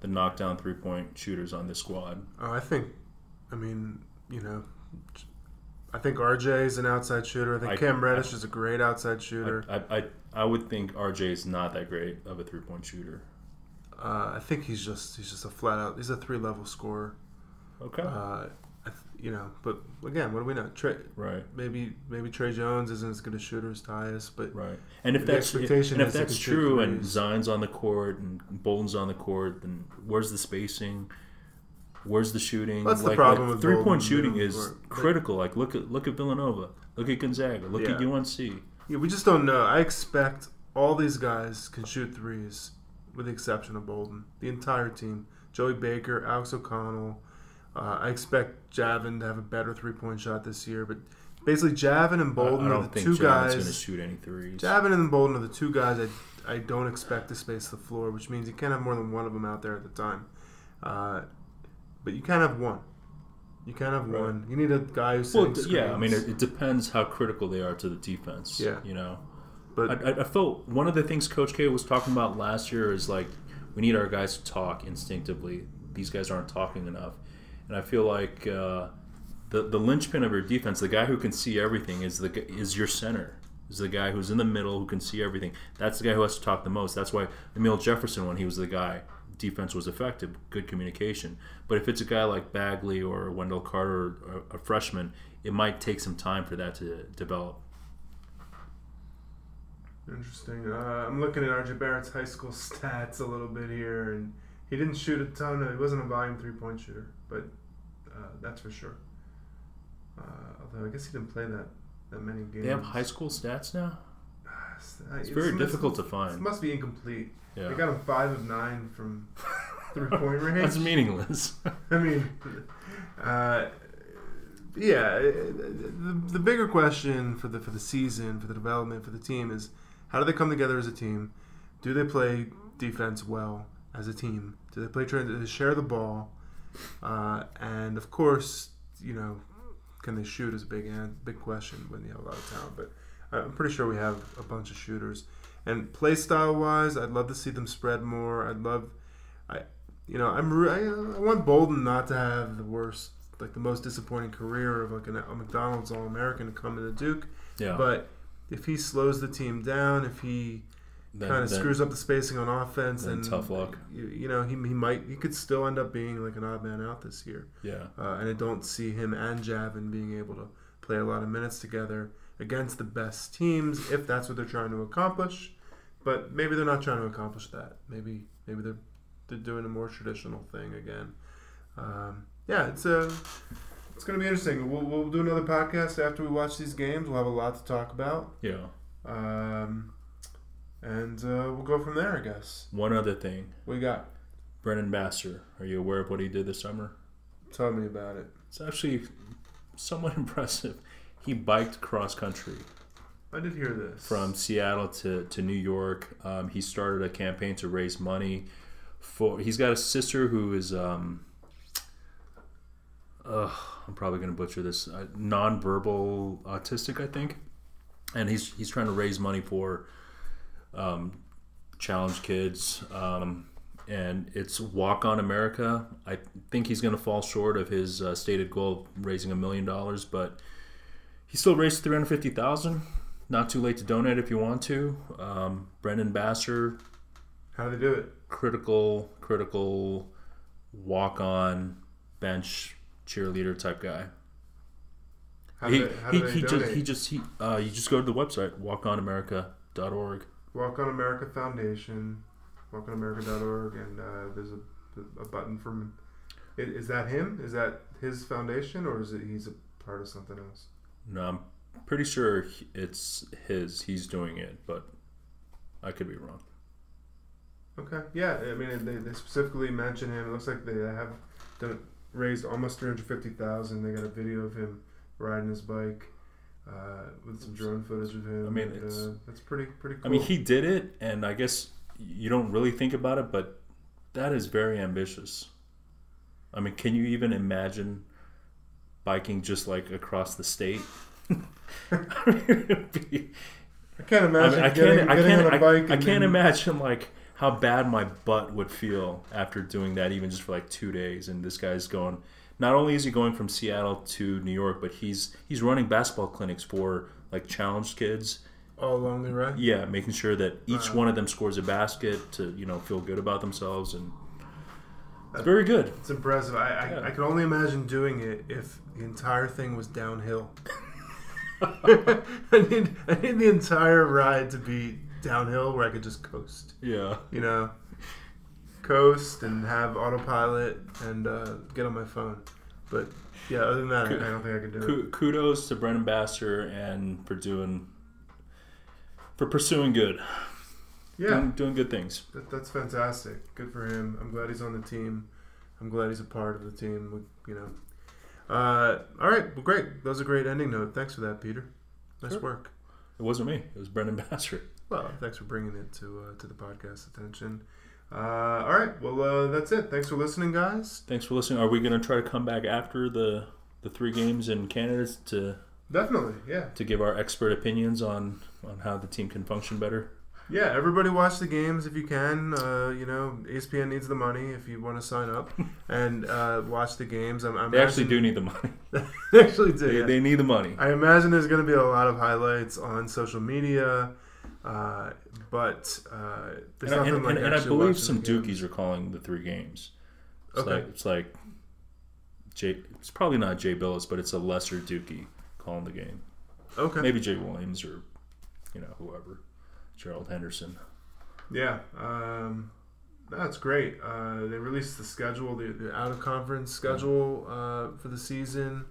the knockdown three point shooters on this squad? Oh, I think, I mean, you know, I think RJ is an outside shooter. I think I- Cam Reddish is a great outside shooter. I, I, I, I would think RJ is not that great of a three point shooter. uh, I think he's just he's just a flat out. He's a three level scorer. Okay. Uh, I you know, but again, what do we know? Tre, right. maybe maybe Tre Jones isn't as good a shooter as Tyus, but Right. And if The that's expectation and if that's true, and. Zion's on the court and Bolden's on the court, then where's the spacing? Where's the shooting? That's the problem with three point shooting is or- critical. Like look at look at Villanova, look at Gonzaga, look at UNC. yeah, we just don't know. I expect all these guys can shoot threes, with the exception of Bolden. The entire team: Joey Baker, Alex O'Connell. Uh, I expect Javin to have a better three-point shot this year, but basically Javin and Bolden are the think two Javin's going to guys. shoot any threes. Javin and Bolden are the two guys I, I don't expect to space the floor, which means you can't have more than one of them out there at the time. Uh, but you can't have one. You can't have Right. one. You need a guy who's Well, d- yeah, I mean, it, it depends how critical they are to the defense. Yeah. you know. but I, I, felt one of the things Coach K was talking about last year is like we need our guys to talk instinctively. These guys aren't talking enough, and I feel like uh, the the linchpin of your defense, the guy who can see everything, is the is your center. Is the guy who's in the middle who can see everything. That's the guy who has to talk the most. That's why Amile Jefferson, when he was the guy, defense was effective, good communication. But if it's a guy like Bagley or Wendell Carter, or a freshman, it might take some time for that to develop. Interesting. Uh, I'm looking at RJ Barrett's high school stats a little bit here, and he didn't shoot a ton. Of, he wasn't a volume three point shooter, but uh, that's for sure. Uh, although I guess he didn't play that that many games. They have high school stats now. Uh, It's very must- difficult to find It must be incomplete. Yeah. They got him five of nine from three point range. That's meaningless. I mean, uh, yeah. The, the bigger question for the for the season, for the development, for the team is how do they come together as a team? Do they play defense well as a team? Do they play trying to share the ball? Uh, and of course, you know, can they shoot is a big big question when you have a lot of talent. But I'm pretty sure we have a bunch of shooters. And play style wise, I'd love to see them spread more. I'd love, I, you know, I'm I, I want Bolden not to have the worst, like the most disappointing career of like an, a McDonald's All American to come into Duke. Yeah. But if he slows the team down, if he kind of screws up the spacing on offense, then tough luck. You, you know, he, he might he could still end up being like an odd man out this year. Yeah. Uh, and I don't see him and Javin being able to play a lot of minutes together against the best teams if that's what they're trying to accomplish. But maybe they're not trying to accomplish that. Maybe maybe they're they're doing a more traditional thing again. Um, yeah, it's a it's going to be interesting. We'll, we'll do another podcast after we watch these games. We'll have a lot to talk about, Yeah. um, and uh, we'll go from there. I guess. One other thing, What you got? Brennan Besser. Are you aware of what he did this summer? Tell me about it. It's actually somewhat impressive. He biked cross country I did hear this from Seattle to, to New York. Um, he started a campaign to raise money for. He's got a sister who is. Um, ugh, I'm probably going to butcher this. Uh, nonverbal autistic, I think, and he's he's trying to raise money for um, challenge kids. Um, and it's Walk On America. I think he's going to fall short of his uh, stated goal of raising a million dollars, but he still raised three hundred fifty thousand. Not too late to donate if you want to. Um, Brendan Besser, How do they do it? critical, critical, walk on, bench cheerleader type guy. How he do they, how he, he just he just he uh, you just go to the website walkonamerica.org. Walk on America Foundation, walkonamerica.org, and uh, there's a, a button from. Is that him? Is that his foundation, or is it he's a part of something else? No, I'm pretty sure it's his. He's doing it, but I could be wrong. Okay, yeah. I mean, they, they specifically mention him. It looks like they have done raised almost three hundred fifty thousand. They got a video of him riding his bike uh, with some drone footage of him. I mean, and, it's- uh, that's pretty pretty cool. I mean, he did it, and I guess you don't really think about it, but that is very ambitious. I mean, can you even imagine biking just like across the state? I be- I can't I, imagine mean, I getting, can't. I can't. on a I, bike. I can't then- imagine like how bad my butt would feel after doing that, even just for like two days. And this guy's going. Not only is he going from Seattle to New York, but he's he's running basketball clinics for like challenged kids. all along the way. Yeah, making sure that each Wow. one of them scores a basket to you know feel good about themselves, and it's very good. It's impressive. I, I, Yeah. I can only imagine doing it if the entire thing was downhill. I need I need the entire ride to be downhill where I could just coast. Yeah, You know, coast and have autopilot and uh, get on my phone. But yeah, other than that, I, don't think I could do it. Kudos to Brendan Besser and for doing for pursuing good. Yeah, doing, doing good things. that, that's fantastic. Good for him. I'm glad he's on the team. I'm glad he's a part of the team. You know. Uh, all right. Well, great. That was a great ending note. Thanks for that, Peter. Nice Sure. work. It wasn't me. It was Brendan Besser. Well, thanks for bringing it to uh, to the podcast attention. Uh, all right. Well, uh, that's it. Thanks for listening, guys. Thanks for listening. Are we going to try to come back after the the three games in Canada to Definitely. Yeah. to give our expert opinions on on how the team can function better? Yeah, everybody watch the games if you can. Uh, you know, ESPN needs the money if you want to sign up and uh, watch the games. I'm, I'm They actually do need the money. They actually do. They, yeah. they need the money. I imagine there's going to be a lot of highlights on social media, uh, but uh, there's And, I- nothing and, like and, and I believe some. Dookies are calling the three games. It's Okay. like it's like Jay. It's probably not Jay Bilas, but it's a lesser Dookie calling the game. Okay. Maybe Jay Williams or you know whoever, Gerald Henderson. Yeah, um, that's great. Uh, they released the schedule, the, the out of conference schedule uh, for the season.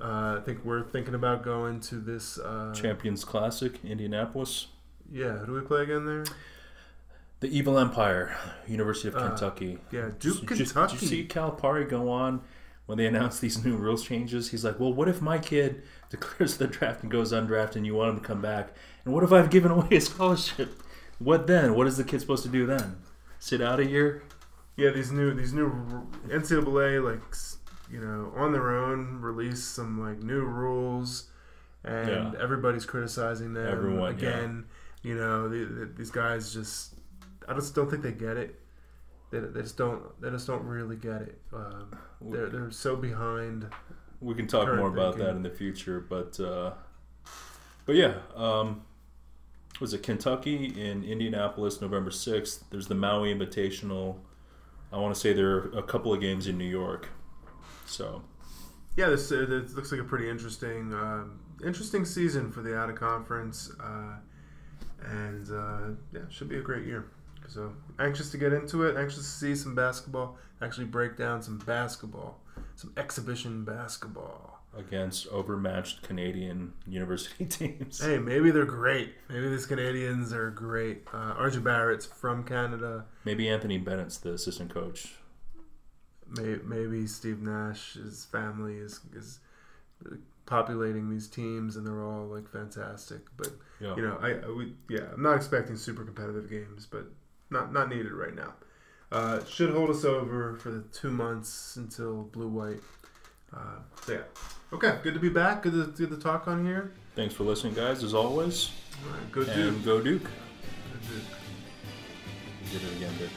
Uh, I think we're thinking about going to this. Uh, Champions Classic, Indianapolis. Yeah, who do we play again there? The Evil Empire, University of Uh, Kentucky. Yeah, Duke, Did you- Kentucky. Did you see Calipari go on when they announced these new rules changes? He's like, "Well, what if my kid declares the draft and goes undrafted, and you want him to come back? And what if I've given away a scholarship? What then? What is the kid supposed to do then? Sit out a year? Yeah, these new these new NCAA like you know on their own release some like new rules, and Yeah. everybody's criticizing them Everyone, again. You know, the, the, these guys just I just don't think they get it. They, they just don't they just don't really get it. Um, they're they're so behind. We can talk more about thinking. that in the future, but uh, but yeah, um, was it Kentucky in Indianapolis, November sixth? There's the Maui Invitational. I want to say there are a couple of games in New York. So Yeah, this, uh, this looks like a pretty interesting um, interesting season for the out of conference, uh, and uh, yeah, should be a great year. So anxious to get into it. Anxious to see some basketball. Actually, break down some basketball, some exhibition basketball. against overmatched Canadian university teams. Hey, maybe they're great. Maybe these Canadians are great. Uh, RJ Barrett's from Canada. Maybe Anthony Bennett's the assistant coach. May, maybe Steve Nash's family is is populating these teams, and they're all like fantastic. But Yeah. you know, I, I we yeah, I'm not expecting super competitive games, but not not needed right now. Uh, should hold us over for the two months until blue white. Uh, so yeah, okay, good to be back. Good to do the talk on here. Thanks for listening, guys, as always. All right, go and Duke. go Duke. Go Duke. Did it again, Dick.